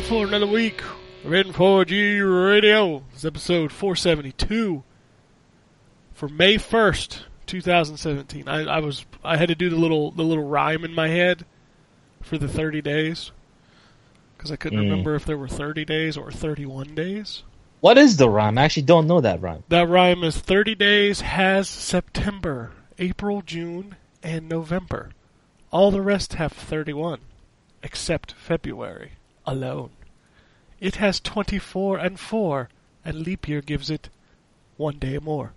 for another week of N4G Radio. It's episode 472 for May 1st, 2017. I, I was I had to do the little the little rhyme in my head for the 30 days because I couldn't Mm. remember if there were 30 days or 31 days. What is the rhyme? I actually don't know that rhyme. That rhyme is 30 days has September, April, June, and November. All the rest have 31, except February alone. It has 24 and 4, and leap year gives it one day more.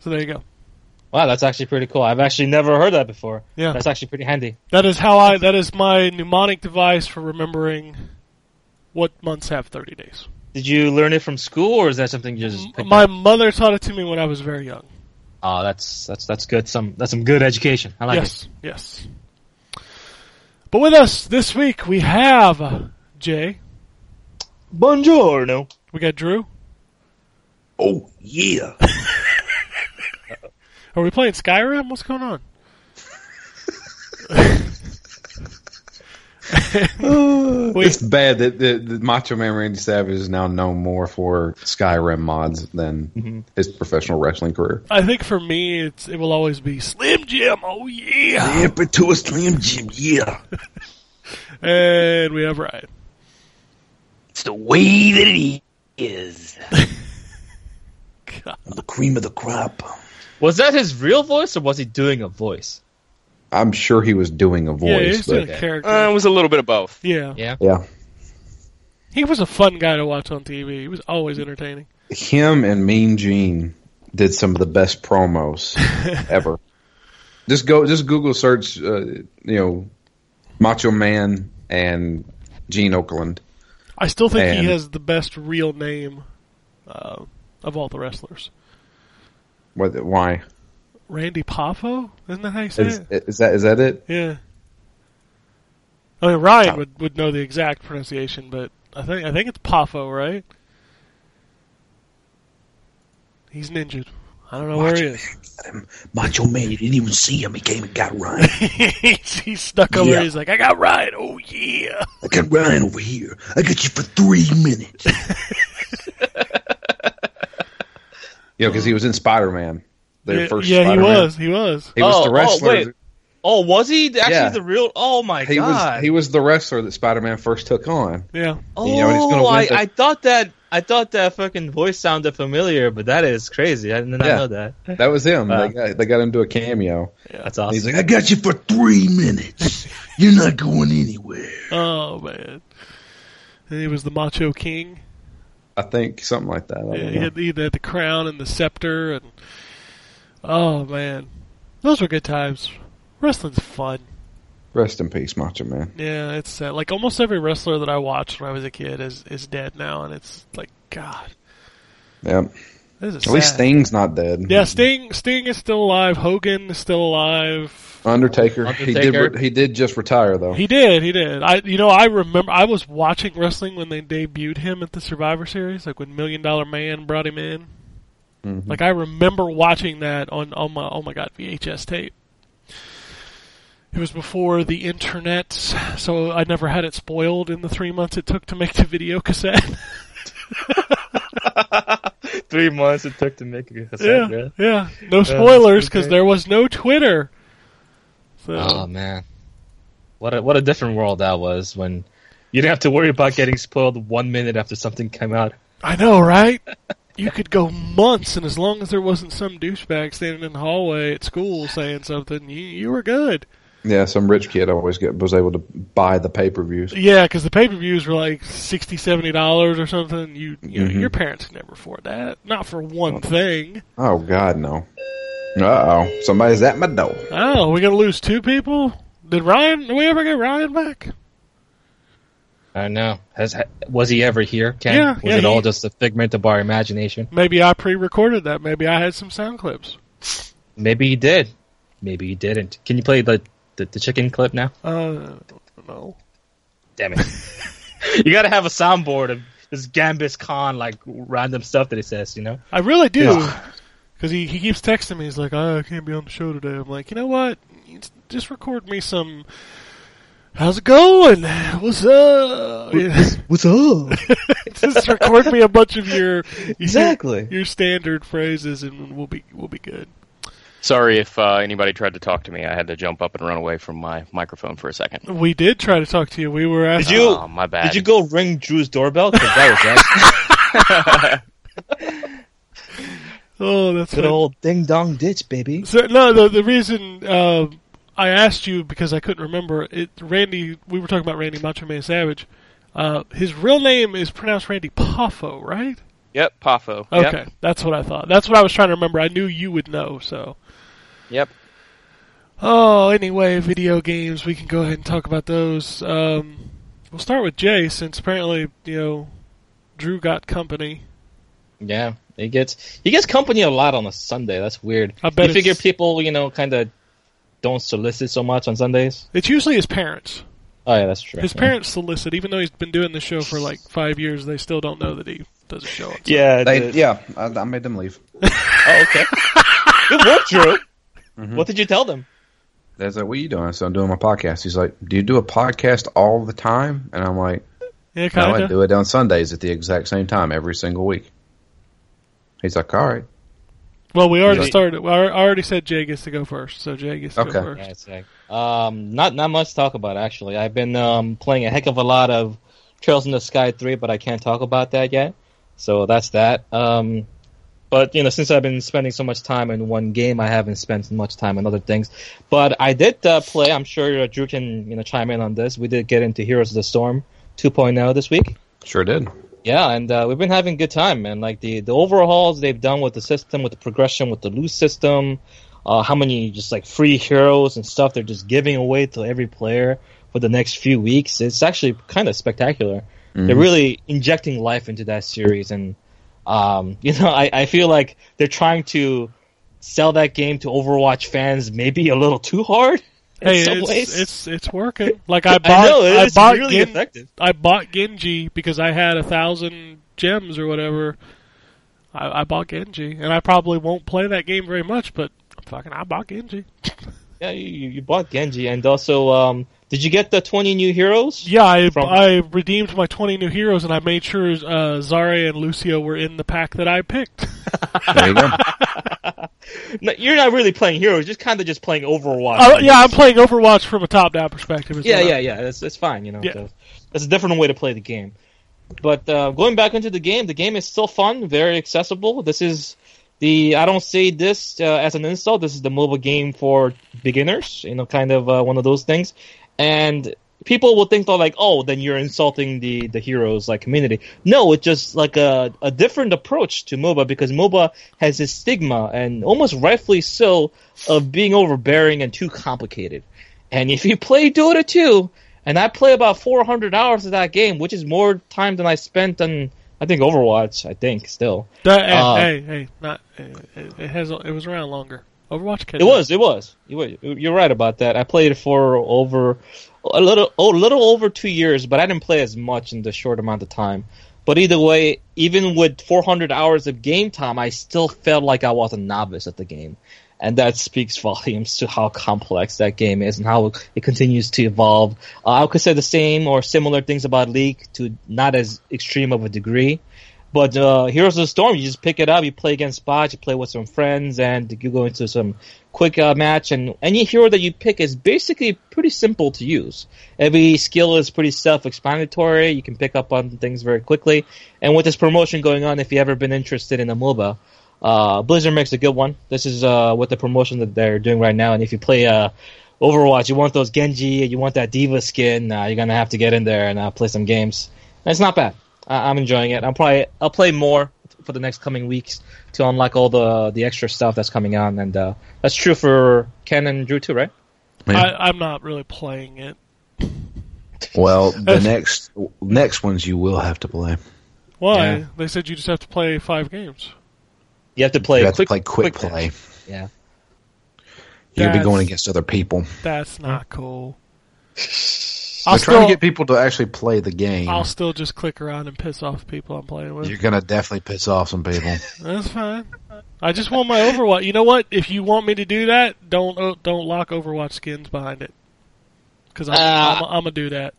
So there you go. Wow, that's actually pretty cool. I've actually never heard that before. Yeah. That's actually pretty handy. That is how I, that is my mnemonic device for remembering what months have 30 days. Did you learn it from school, or is that something you just picked My up? mother taught it to me when I was very young. Oh, that's that's that's good. Some that's some good education. I like it. yes, yes. But with us this week we have uh, Jay. Buongiorno. We got Drew. Oh yeah. Are we playing Skyrim? What's going on? Wait. it's bad that the, the Macho Man Randy Savage is now known more for Skyrim mods than mm-hmm. his professional wrestling career. I think for me, it's it will always be Slim Jim. Oh yeah, to a Slim Jim, yeah. and we have Ryan. It's the way that it is. God. the cream of the crop. Was that his real voice, or was he doing a voice? I'm sure he was doing a Yeah, voice, he's doing but a character. Uh, it was a little bit of both. yeah, Yeah. yeah. he was a fun guy to watch on TV. He was always entertaining. Him and Mean Gene did some of the best promos ever. Just go, just Google search, uh, you know, Macho Man and Gene Okerlund. I still think he has the best real name uh, of all the wrestlers. What? Why? Randy Poffo? Isn't that how you say Is, it? is that is that it? Yeah. I mean, Ryan oh. would, would know the exact pronunciation, but I think I think it's Poffo, right? He's ninja. I don't know where he is. Macho Man, you didn't even see him. He came and got Ryan. he's, he's stuck over. Yeah. there. He's like, I got Ryan. Oh yeah. I got Ryan over here. I got you for three minutes. you know, because he was in Spider Man. Their yeah, first yeah, he Spider-Man. was. He was. He was Oh, the oh, wrestler. wait. Oh, was he actually Yeah. the real? Oh my he god. was he was the wrestler that Spider Man first took on. Yeah. oh, you know, he's oh, I, the- I thought that I thought that fucking voice sounded familiar, but that is crazy. I did not Yeah. know that. That was him. Wow. They uh, got they got him to a cameo. That's And awesome. He's like, I got you for three minutes. You're not going anywhere. Oh man. And he was the Macho King. I think something like that. I Yeah, he, had, he had the crown and the scepter, and oh man, those were good times. Wrestling's fun. Rest in peace, Macho Man. Yeah, it's sad. Like almost every wrestler that I watched when I was a kid is is dead now, and it's like God. Yep. This is At least. Sting's not dead. Yeah, Sting. Sting is still alive. Hogan is still alive. Undertaker. He did. Re- he did just retire though. He did. He did. I. You know, I remember. I was watching wrestling when they debuted him at the Survivor Series, like when Million Dollar Man brought him in. Mhm. Like I remember watching that on on my oh my god VHS tape. It was before the internet, so I never had it spoiled in the three months it took to make the video cassette. Three months it took to make a yeah, cassette. Yeah. yeah. No spoilers because there was no Twitter. So Oh man, what a what a different world that was when you didn't have to worry about getting spoiled one minute after something came out. I know, right? you could go months, and as long as there wasn't some douchebag standing in the hallway at school saying something, you you were good. Yeah, some rich kid always get, was able to buy the pay per views. Yeah, because the pay per views were like sixty, seventy dollars or something. You, you know, Mhm. your parents could never afford that. Not for one thing. Oh God, no. Uh oh, somebody's at my door. Oh, we gonna lose two people? Did Ryan? Did we ever get Ryan back? I know. Has was he ever here? Ken? Yeah, Was yeah, it all just a figment of our imagination? Maybe I pre-recorded that. Maybe I had some sound clips. Maybe he did. Maybe he didn't. Can you play the the, the chicken clip now? Uh, no. Damn it! you got to have a soundboard of this Gambus Khan like random stuff that he says. You know? I really do. Because he, he keeps texting me. He's like, oh, I can't be on the show today. I'm like, you know what? Just record me some. How's it going? What's up? What's up? Just record me a bunch of your Exactly. your, your standard phrases, and we'll be we'll be good. Sorry if uh, anybody tried to talk to me. I had to jump up and run away from my microphone for a second. We did try to talk to you. We were Did you Oh, my bad. Did you go ring Drew's doorbell? 'Cause that was that. Oh, that's Good funny. old ding dong ditch, baby. So no, the the reason uh, I asked you because I couldn't remember it. Randy, we were talking about Randy Macho Man Savage. Uh, his real name is pronounced Randy Poffo, right? Yep, Pafo. Okay, Yep. that's what I thought. That's what I was trying to remember. I knew you would know. So, Yep. oh, anyway, video games. We can go ahead and talk about those. Um, we'll start with Jay, since apparently you know Drew got company. Yeah, he gets he gets company a lot on a Sunday. That's weird. I bet you figure people, you know, kind of don't solicit so much on Sundays. It's usually his parents. Oh yeah, that's true. His yeah. parents solicit, even though he's been doing the show for like five years. They still don't know that he does a show. On Sunday. Yeah, They, yeah, I, I made them leave. Oh, okay. Good work, Drew. Mm-hmm. What did you tell them? They're like, "What are you doing?" So I'm doing my podcast. He's like, "Do you do a podcast all the time?" And I'm like, Yeah, "No, kind I do it on Sundays at the exact same time every single week." He's like, "All right." Well, we already Like- started. I I already said Jay gets to go first, so Jay gets to Okay. go first. Yeah, it's um, not not much to talk about actually. I've been um playing a heck of a lot of Trails in the Sky three, but I can't talk about that yet. So that's that. Um, but you know, since I've been spending so much time in one game, I haven't spent much time on other things. But I did uh, play. I'm sure uh, Drew can you know chime in on this. We did get into Heroes of the Storm 2.0 this week. Sure did. Yeah, and uh, we've been having a good time, man. Like the the overhauls they've done with the system, with the progression, with the loot system, uh, how many just like free heroes and stuff they're just giving away to every player for the next few weeks. It's actually kind of spectacular. They're really injecting life into that series, and um, you know, I, I feel like they're trying to sell that game to Overwatch fans maybe a little too hard. In Hey, some it's, ways. it's it's working. Like I bought, I know I bought really Gen- effective. I bought Genji because I had a thousand gems or whatever. I, I bought Genji, and I probably won't play that game very much, but fucking, I bought Genji. Yeah, you, you you bought Genji, and also, um, did you get the twenty new heroes? Yeah, I From- I redeemed my twenty new heroes, and I made sure uh, Zarya and Lucio were in the pack that I picked. There you go. No, you're not really playing heroes, just kind of just playing Overwatch. Oh, yeah, I'm playing Overwatch from a top-down perspective. yeah, I- yeah, yeah. That's that's fine. You know, Yeah. so that's a different way to play the game. But uh, going back into the game, the game is still fun, very accessible. This is the I don't say this uh, as an insult. This is the MOBA game for beginners. You know, kind of uh, one of those things. And people will think they're like, oh, then you're insulting the the heroes like community. No, it's just like a a different approach to MOBA because MOBA has this stigma and almost rightfully so of being overbearing and too complicated. And if you play Dota 2, and I play about 400 hours of that game, which is more time than I spent on I think Overwatch. I think still. That- hey, Uh, hey, hey, not it, it has it was around longer. Overwatch. It was. It was. You You're right about that. I played it for over a little, oh, little over two years, but I didn't play as much in the short amount of time. But either way, even with 400 hours of game time, I still felt like I was a novice at the game, and that speaks volumes to how complex that game is and how it continues to evolve. Uh, I could say the same or similar things about League to not as extreme of a degree. But uh, Heroes of the Storm, you just pick it up, you play against bots, you play with some friends, and you go into some quick uh, match. And any hero that you pick is basically pretty simple to use. Every skill is pretty self-explanatory. You can pick up on things very quickly. And with this promotion going on, if you've ever been interested in a MOBA, uh, Blizzard makes a good one. This is uh, what the promotion that they're doing right now. And if you play uh, Overwatch, you want those Genji, you want that D.Va skin, uh, you're gonna have to get in there and uh, play some games. And it's not bad. I- I'm enjoying it. I'll probably I'll play more for the next coming weeks to unlock all the the extra stuff that's coming on, and uh, that's true for Ken and Drew too, right? Yeah. I, I'm not really playing it. Well, the next next ones you will have to play. Why? Yeah. They said you just have to play five games. You have to play you have quick, to play quick, quick play. Yeah. You'll be going against other people. That's not cool. They're I'll trying to get people to actually play the game. I'll still just click around and piss off people I'm playing with. You're gonna definitely piss off some people. That's fine. I just want my Overwatch. You know what? If you want me to do that, don't uh, don't lock Overwatch skins behind it. Because I'm, Uh, I'm, I'm gonna do that.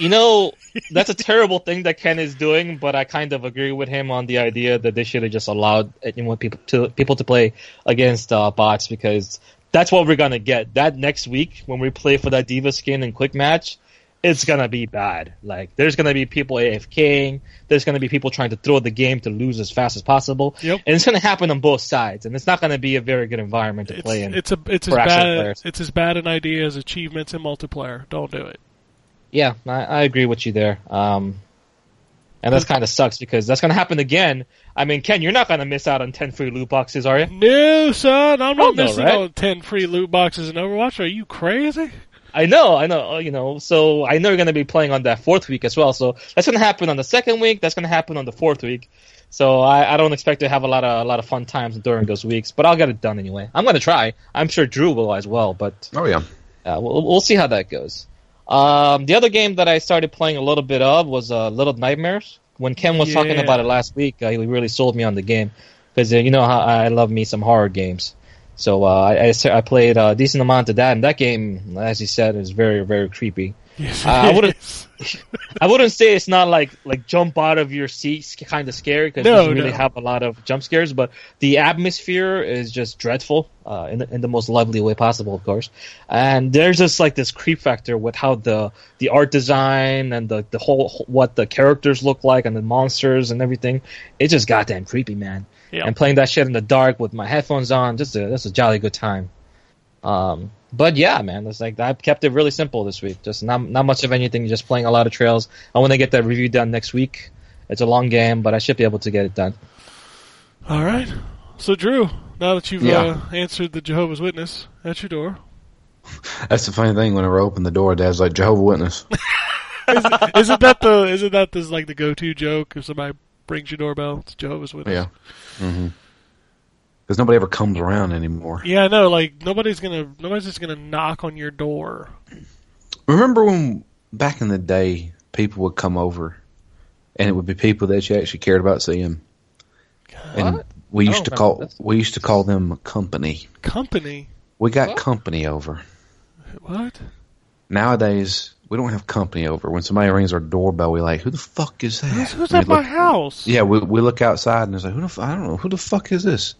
You know, that's a terrible thing that Ken is doing, but I kind of agree with him on the idea that they should have just allowed anyone people to people to play against uh, bots because that's what we're gonna get. That next week when we play for that D.Va skin and quick match, it's gonna be bad. Like there's gonna be people AFKing, there's gonna be people trying to throw the game to lose as fast as possible. Yep. And it's gonna happen on both sides, and it's not gonna be a very good environment to It's, play in. it's a it's as bad players. it's as bad an idea as achievements in multiplayer. Don't do it. Yeah, I, I agree with you there. Um, and that kind of sucks because that's going to happen again. I mean, Ken, you're not going to miss out on 10 free loot boxes, are you? No, son, I'm not Oh, no, missing right? on ten free loot boxes in Overwatch. Are you crazy? I know, I know, uh, you know, so I know you're going to be playing on that fourth week as well. So that's going to happen on the second week. That's going to happen on the fourth week. So I, I don't expect to have a lot of a lot of fun times during those weeks, but I'll get it done anyway. I'm going to try. I'm sure Drew will as well, but Oh yeah. Uh, we'll, we'll see how that goes. Um, the other game that I started playing a little bit of was uh, Little Nightmares. When Ken was talking about it last week, uh, he really sold me on the game because uh, you know how I love me some horror games. So uh, I, I played a decent amount of that, and that game, as you said, is very very creepy. Yes, Uh, I wouldn't- I wouldn't say it's not like like jump out of your seat kind of scary because No, it doesn't really no. have a lot of jump scares, but the atmosphere is just dreadful uh, in, the, in the most lovely way possible, of course. And there's just like this creep factor with how the the art design and the the whole what the characters look like and the monsters and everything. It's just goddamn creepy, man. Yeah. And playing that shit in the dark with my headphones on, just a that's a jolly good time. Um, but yeah, man, it's like I kept it really simple this week. Just not not much of anything. Just playing a lot of trails. I want to get that review done next week. It's a long game, but I should be able to get it done. All right. So, Drew, now that you've Yeah. uh, answered the Jehovah's Witness at your door, That's the funny thing. Whenever I open the door, Dad's like Jehovah Witness. isn't that the isn't that this like the go-to joke if somebody brings your doorbell? It's Jehovah's Witness. yeah. Mm-hmm. Because nobody ever comes around anymore. Yeah, I know. Like nobody's gonna nobody's just gonna knock on your door. Remember when back in the day people would come over, and it would be people that you actually cared about seeing, and What? we used to call this. we used to call them company. Company. We got What? company over. What? Nowadays, we don't have company over. When somebody rings our doorbell, we're like, "Who the fuck is that?" Who's, who's And we at my house? Yeah, we we look outside and it's like, "Who the f- I don't know who the fuck is this?"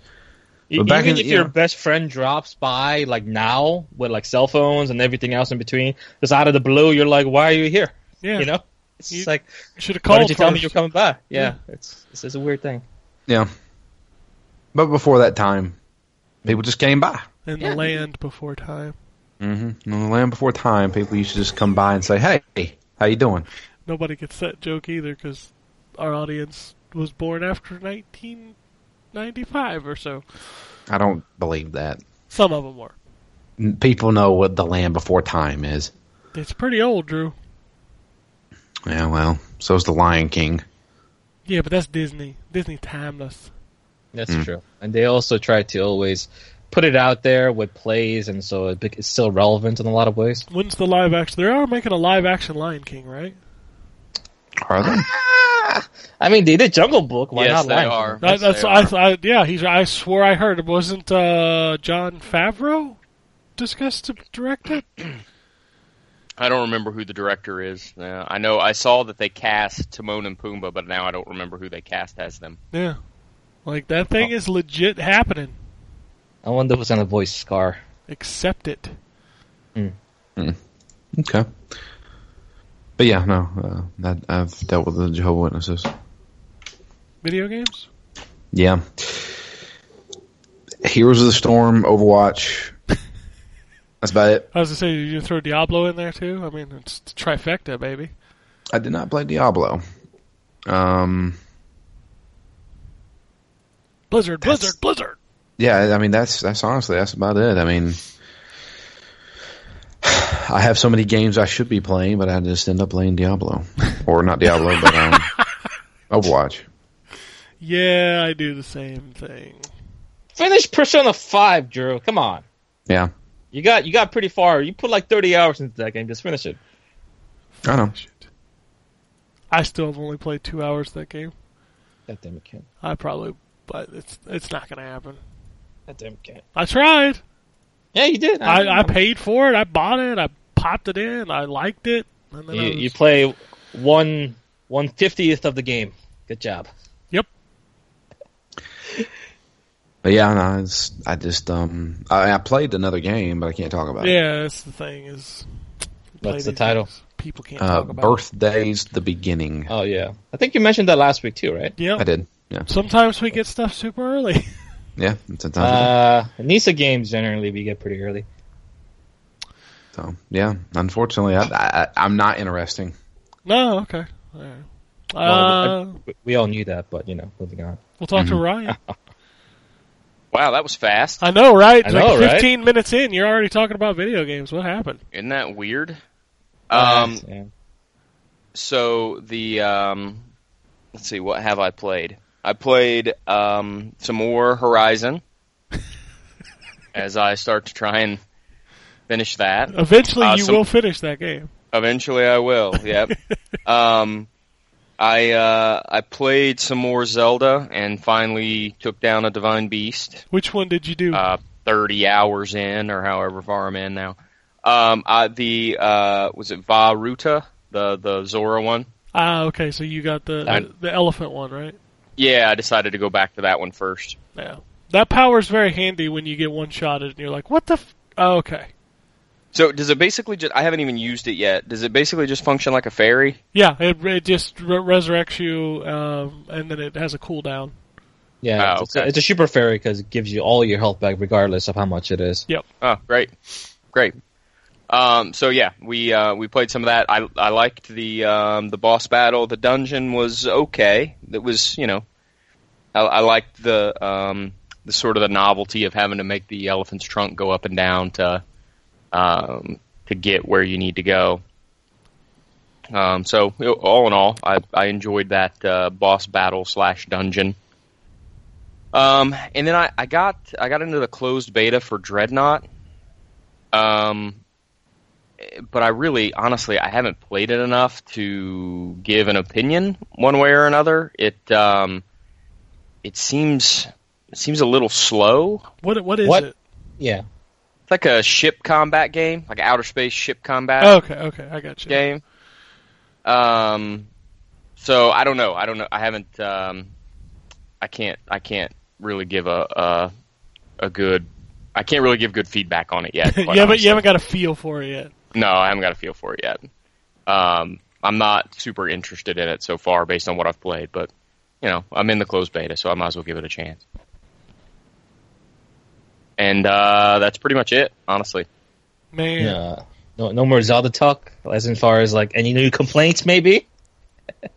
But back Even in- if your yeah. best friend drops by, like now with like cell phones and everything else in between, just out of the blue, you're like, "Why are you here?" Yeah. You know, it's You- like, Should have why called did you tell me you're coming by? Yeah, it's it's, it's a weird thing. Yeah. But before that time, people just came by. in Yeah. the land before time. Mm-hmm. In the land before time, people used to just come by and say, "Hey, how you doing?" Nobody gets that joke either because our audience was born after 1995 or so. I don't believe that. Some of them were. People know what the land before time is. It's pretty old, Drew. Yeah, well, so's the Lion King. Yeah, but that's Disney. Disney timeless. That's Mm. true. And they also try to always put it out there with plays, and so it, it's still relevant in a lot of ways. When's the live action? They are making a live action Lion King, right? Are they? I mean, they did Jungle Book. Why yes, not they Lion King? are. That, Yes, that's they I, are. I yeah. He's I swore I heard it wasn't uh, Jon Favreau discussed to direct it. I don't remember who the director is. Uh, I know I saw that they cast Timon and Pumbaa, but now I don't remember who they cast as them. Yeah. Like that thing is legit happening. I wonder who's gonna voice Scar. Accept it. Okay. But yeah, no, uh, that, I've dealt with the Jehovah Witnesses. Video games? Yeah. Heroes of the Storm, Overwatch. That's about it. I was gonna say, did you throw Diablo in there too? I mean, it's trifecta, baby. I did not play Diablo. Um, Blizzard, Blizzard, Blizzard. Yeah, I mean that's that's honestly that's about it. I mean, I have so many games I should be playing, but I just end up playing Diablo, or not Diablo, but um, Overwatch. Yeah, I do the same thing. Finish Persona Five, Drew. Come on. Yeah, You got you got pretty far. You put like thirty hours into that game. Just finish it. I know. I still have only played two hours of that game. God damn it, Ken. I probably, but it's it's not gonna happen. God damn it, Ken. I tried. Yeah, you did. I, I paid for it. I bought it. I popped it in. I liked it. And then You, I was, you play one one fiftieth of the game. Good job. Yep. But yeah, no, it's, I just um, I, I played another game, but I can't talk about it. Yeah, that's the thing is. What's the title? games People can't Uh, talk about. Birthdays, the beginning. Oh yeah, I think you mentioned that last week too, right? Yeah, I did. Yeah, Sometimes we get stuff super early. yeah. It's a time. Uh, NISA games generally we get pretty early. so yeah, unfortunately, I, I, I'm not interesting. no, okay. All right. Well, Uh, I- we all knew that, but you know, moving on. we'll talk Mm-hmm. to Ryan. Wow, that was fast. I know, right? I like know, right? 15 minutes in, you're already talking about video games. What happened? Isn't that weird? Um, yeah. so the um, let's see, what have I played? I played um, some more Horizon as I start to try and finish that. Eventually, Uh, you some- will finish that game. Eventually, I will. Yep. um, I uh, I played some more Zelda and finally took down a divine beast. Which one did you do? Uh, Thirty hours in, or however far I'm in now. Um, the uh, was it Vah Ruta, the the Zora one? ah, okay. So you got the, I- the the elephant one, right? Yeah, I decided to go back to that one first. Yeah. That power is very handy when you get one shotted and you're like, what the? F-? Oh, okay. So does it basically just? I haven't even used it yet. Does it basically just function like a fairy? Yeah, it, it just re- resurrects you, um, and then it has a cooldown. Yeah, Oh, it's, okay. a, it's a super fairy because it gives you all your health back, regardless of how much it is. Yep. Oh, great, great. Um, so yeah, we uh, we played some of that. I I liked the um, the boss battle. The dungeon was okay. It was you know, I, I liked the um, the sort of the novelty of having to make the elephant's trunk go up and down to um, to get where you need to go. Um, so all in all, I I enjoyed that uh, boss battle slash dungeon. Um, and then I, I got I got into the closed beta for Dreadnought. Um, but I really, honestly, I haven't played it enough to give an opinion one way or another. It um, it seems it seems a little slow. What what is What? it? Yeah. It's like a ship combat game, like an outer space ship combat Oh, okay, okay, I got you. game. Um, so I don't know. I don't know. I haven't. Um, I can't. I can't really give a a, a good. I can't really give good feedback on it yet. you quite you haven't got a feel for it yet. No, I haven't got a feel for it yet. Um, I'm not super interested in it so far based on what I've played, but you know, I'm in the closed beta, so I might as well give it a chance. And uh, that's pretty much it, honestly. Man, Yeah. No, no more Zelda talk. As in far as like any new complaints, maybe.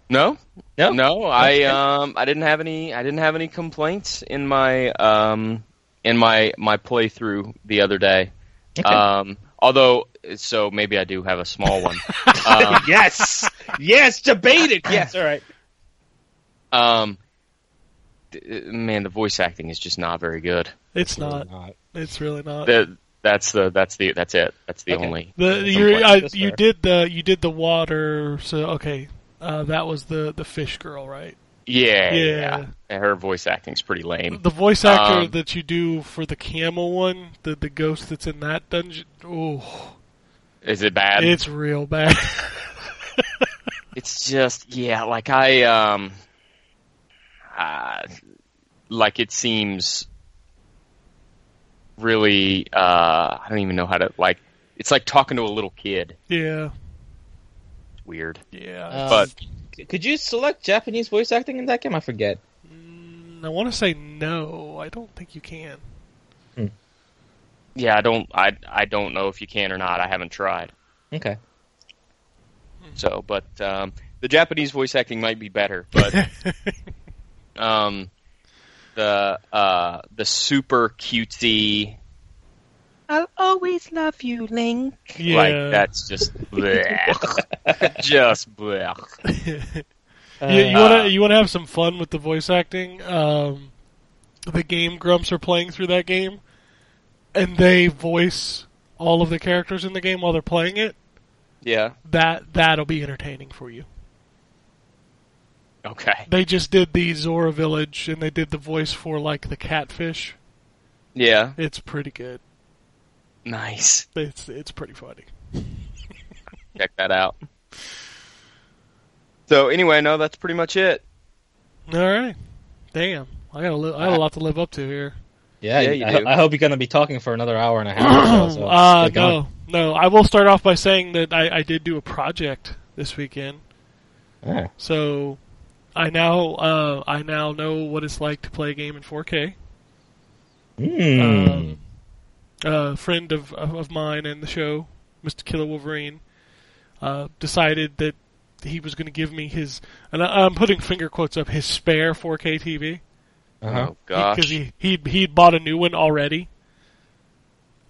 No, No. no, I um, I didn't have any, I didn't have any complaints in my um, in my my playthrough the other day. Okay. Um, although, so maybe I do have a small one. um, yes. Yes. Debated. Yes. All right. um, d- man, the voice acting is just not very good. it's not. It's really not. The, that's the that's the that's it. That's the Okay. only. The you I, you fair. did the you did the water. So okay, uh, that was the the fish girl, right? Yeah, Yeah. yeah. Her voice acting's pretty lame. The voice actor Um, that you do for the camel one, the the ghost that's in that dungeon. Oh, Is it bad? It's real bad. It's just yeah, like I um, uh, like it seems really. Uh, I don't even know how to like. It's like talking to a little kid. yeah, It's weird. yeah. Uh, But- could you select Japanese voice acting in that game? I forget. I want to say no. I don't think you can. Yeah, I don't. I I don't know if you can or not. I haven't tried. Okay. So, but um, the Japanese voice acting might be better. But um, the uh, the super cutesy. I'll always love you, Link. Yeah. Like that's just bleh. just bleh. you, you want to you want to have some fun with the voice acting. Um, the game grumps are playing through that game, and they voice all of the characters in the game while they're playing it. Yeah. That that'll be entertaining for you. Okay. They just did the Zora Village, and they did the voice for like the catfish. Yeah. It's pretty good. Nice. It's it's pretty funny. Check that out. So anyway, no, that's pretty much it. All right, damn, I got a li- I got a lot to live up to here. Yeah, Yeah, you I, do. I hope you're gonna be talking for another hour and a half. Or so, so uh, get going. no, no. I will start off by saying that I, I did do a project this weekend. Ah, So I now uh, I now know what it's like to play a game in 4K. mm. Um, a friend of, of of mine and the show, Mr. Killer Wolverine, uh, decided that he was going to give me his, and I, I'm putting finger quotes up, his spare 4K TV uh-huh. Oh gosh. because he he he'd bought a new one already.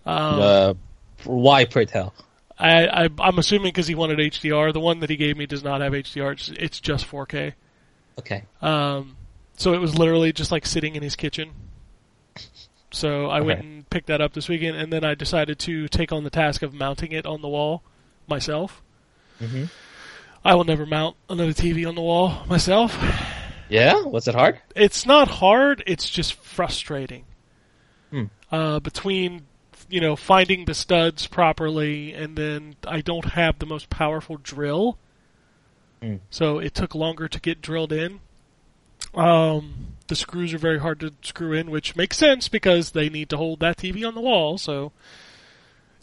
Um, Uh, why, pray tell? I, I I'm assuming because he wanted HDR. The one that he gave me does not have HDR. It's, it's just 4K. Okay. Um, so it was literally just like sitting in his kitchen. So I went and picked that up this weekend, and then I decided to take on the task of mounting it on the wall myself. Mhm. I will never mount another TV on the wall myself. Yeah, was it hard? It's not hard. It's just frustrating. Hmm. Uh, between you know finding the studs properly, and then I don't have the most powerful drill, Hmm. so it took longer to get drilled in. Um, the screws are very hard to screw in, which makes sense because they need to hold that TV on the wall. So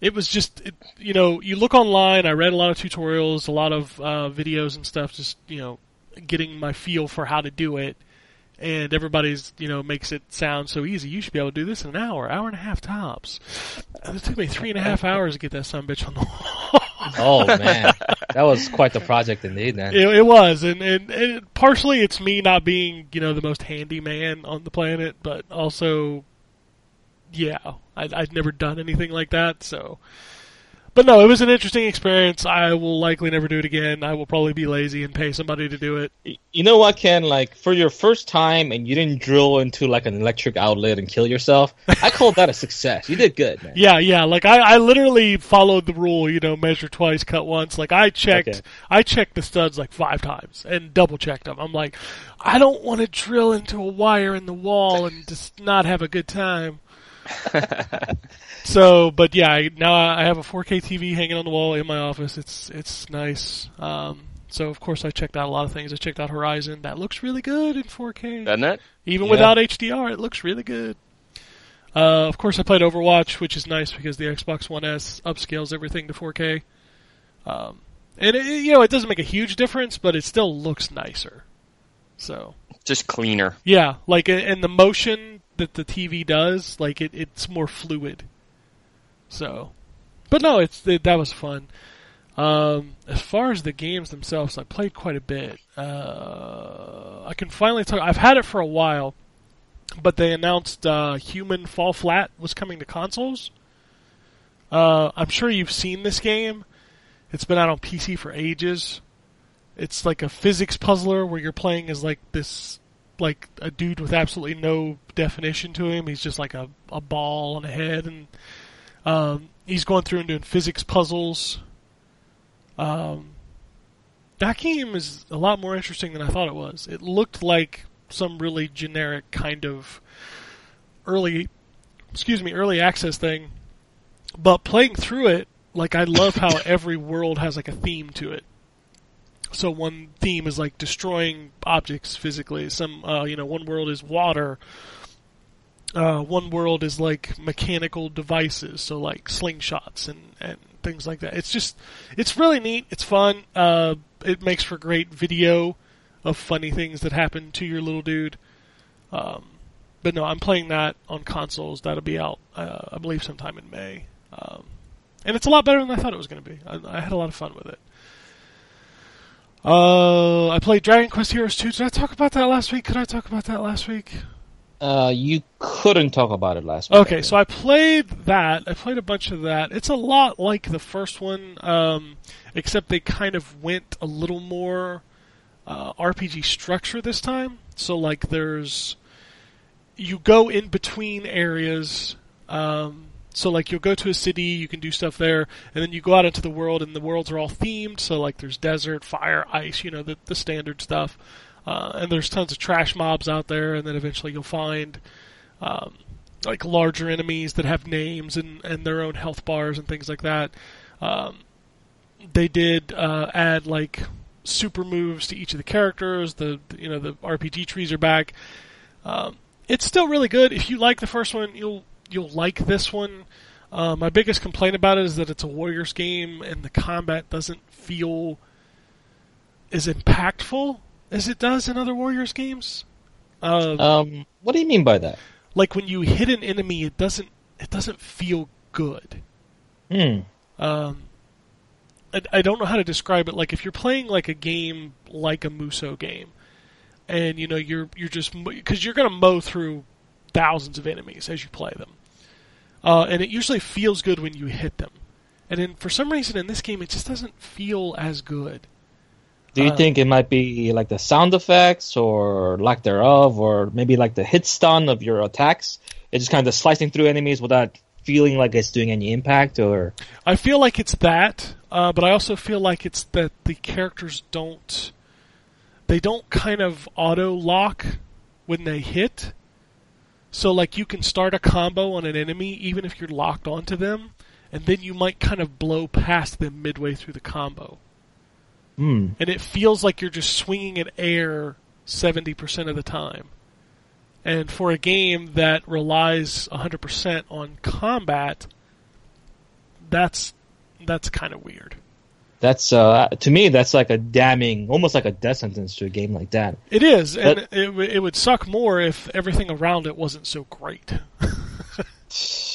it was just, it, you know, you look online. I read a lot of tutorials, a lot of uh, videos and stuff, just you know, getting my feel for how to do it. And everybody's, you know, makes it sound so easy. You should be able to do this in an hour, hour and a half tops. It took me three and a half hours to get that son bitch on the wall. Oh man, that was quite the project indeed. Then. It, it was, and, and and partially it's me not being you know the most handy man on the planet, but also, yeah, I'd, I'd never done anything like that, so. But no, it was an interesting experience. I will likely never do it again. I will probably be lazy and pay somebody to do it. You know what, Ken? Like for your first time, and you didn't drill into like an electric outlet and kill yourself. I call that a success. You did good, man. Yeah, yeah. Like I, I literally followed the rule. You know, measure twice, cut once. Like I checked, Okay. I checked the studs like five times and double checked them. I'm like, I don't want to drill into a wire in the wall and just not have a good time. so, but yeah, I, now I have a 4K TV hanging on the wall in my office. It's it's nice. Um, so of course I checked out a lot of things. I checked out Horizon. That looks really good in 4K. Doesn't it? Even Yeah. without HDR, it looks really good. Uh, of course, I played Overwatch, which is nice because the Xbox One S upscales everything to 4K. Um, and it, you know, it doesn't make a huge difference, but it still looks nicer. So Just cleaner. yeah, like and the motion that the TV does, like it, it's more fluid. So, but no, it's it, that was fun. Um, as far as the games themselves, I played quite a bit. Uh, I can finally talk. I've had it for a while, but they announced uh, Human Fall Flat was coming to consoles. Uh, I'm sure you've seen this game. It's been out on PC for ages. It's like a physics puzzler where you're playing as like this, like a dude with absolutely no definition to him. He's just like a, a ball on a head, and um, he's going through and doing physics puzzles. Um, that game is a lot more interesting than I thought it was. It looked like some really generic kind of early, excuse me, early access thing. But playing through it, like I love how every world has like a theme to it. So one theme is like destroying objects physically. Some, uh, you know, one world is water. Uh, one world is like mechanical devices, so like slingshots and and things like that. It's just, it's really neat. It's fun. Uh, it makes for great video of funny things that happen to your little dude. Um, but no, I'm playing that on consoles. That'll be out, uh, I believe, sometime in May. Um, and it's a lot better than I thought it was going to be. I, I had a lot of fun with it. Uh, I played Dragon Quest Heroes 2. Did I talk about that last week? Could I talk about that last week? Uh, you couldn't talk about it last week. Okay, so I played that. I played a bunch of that. It's a lot like the first one, um, except they kind of went a little more uh, RPG structure this time. So, like, there's. You go in between areas. Um, so, like, you'll go to a city, you can do stuff there, and then you go out into the world, and the worlds are all themed. So, like, there's desert, fire, ice, you know, the, the standard stuff. Uh, and there's tons of trash mobs out there, and then eventually you'll find um, like larger enemies that have names and, and their own health bars and things like that. Um, they did uh, add like super moves to each of the characters. The you know the RPG trees are back. Um, it's still really good. If you like the first one, you'll you'll like this one. Uh, my biggest complaint about it is that it's a Warriors game and the combat doesn't feel as impactful as it does in other Warriors games. Uh, Um, what do you mean by that? like when you hit an enemy, it doesn't it doesn't feel good. Hmm. Um, I, I don't know how to describe it. Like if you're playing like a game like a Musou game, and you know you're you're just because you're gonna mow through thousands of enemies as you play them, uh, and it usually feels good when you hit them. And then for some reason in this game, it just doesn't feel as good. Do you Uh, think it might be like the sound effects or lack thereof, or maybe like the hit stun of your attacks? It's just kind of slicing through enemies without feeling like it's doing any impact, or I feel like it's that, uh, but I also feel like it's that the characters don't they don't kind of auto lock when they hit. So like you can start a combo on an enemy even if you're locked onto them, and then you might kind of blow past them midway through the combo. hmm. And it feels like you're just swinging at air 70% of the time. And for a game that relies 100% on combat, that's that's kind of weird. That's uh, to me that's like a damning, almost like a death sentence to a game like that. It is, and it, it would suck more if everything around it wasn't so great.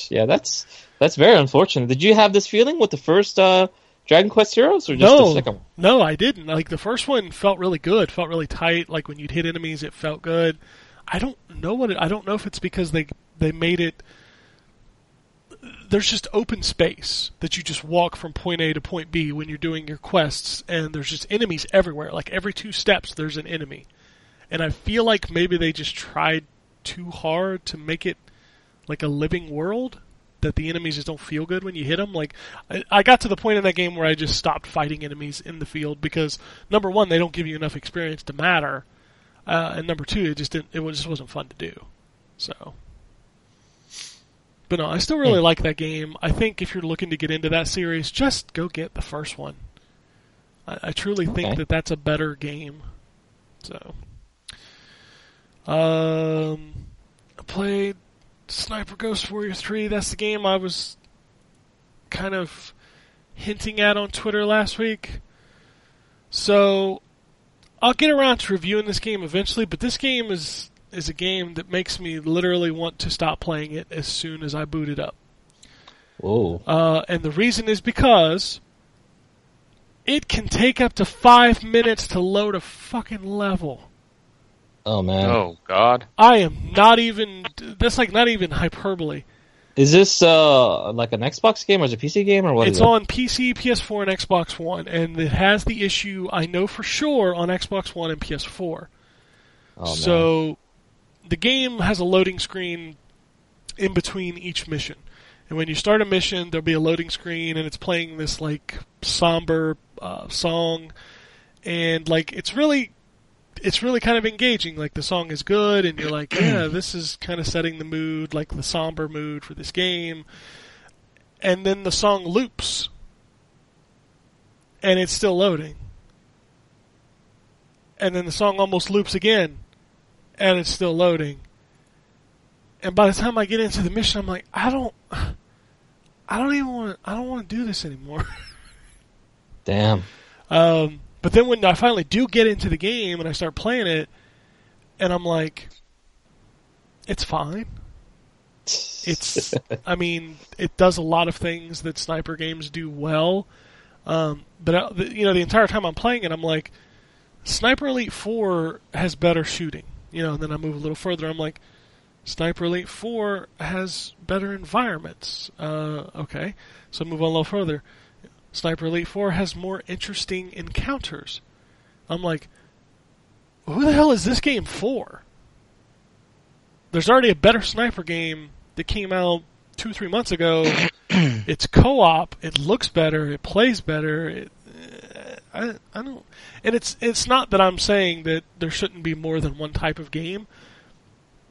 Yeah, that's that's very unfortunate. Did you have this feeling with the first uh, Dragon Quest Heroes, or just no, the second one? no, I didn't. Like the first one felt really good, felt really tight. Like when you'd hit enemies, it felt good. I don't know what it. I don't know if it's because they they made it. There's just open space that you just walk from point A to point B when you're doing your quests, and there's just enemies everywhere. Like every two steps, there's an enemy, and I feel like maybe they just tried too hard to make it like a living world that the enemies just don't feel good when you hit them. Like I, I got to the point in that game where I just stopped fighting enemies in the field because number one, they don't give you enough experience to matter, uh, and number two, it just didn't. It just wasn't fun to do. So, but no, I still really like that game. I think if you're looking to get into that series, just go get the first one. I, I truly think that that's a better game. So, um, I played Sniper Ghost Warrior 3. That's the game I was kind of hinting at on Twitter last week. So I'll get around to reviewing this game eventually, but this game is is a game that makes me literally want to stop playing it as soon as I boot it up. Whoa. Uh, and the reason is because it can take up to five minutes to load a fucking level. Oh man. Oh God. I am not even. That's like not even hyperbole. Is this uh like an Xbox game or is it a PC game or what? It's is it? on PC, PS4, and Xbox One, and it has the issue I know for sure on Xbox One and PS4. Oh, man. so the game has a loading screen in between each mission. And when you start a mission, there'll be a loading screen, and it's playing this like somber uh, song, and like it's really, it's really kind of engaging. Like the song is good, and you're like, yeah, this is kind of setting the mood, like the somber mood for this game. And then the song loops and it's still loading. And then the song almost loops again, and it's still loading. And by the time I get into the mission, I'm like, I don't, I don't even want, I don't want to do this anymore. Damn. Um, but then when I finally do get into the game and I start playing it, and I'm like, it's fine. It's, I mean, it does a lot of things that sniper games do well. Um, but uh, you know, the entire time I'm playing it, I'm like, Sniper Elite Four has better shooting. You know, and then I move a little further. I'm like, Sniper Elite Four has better environments. Uh, okay, so move on a little further. Sniper Elite 4 has more interesting encounters. I'm like, who the hell is this game for? There's already a better sniper game that came out two, three months ago. it's co-op. It looks better. It plays better. It, I, I don't, and it's it's not that I'm saying that there shouldn't be more than one type of game,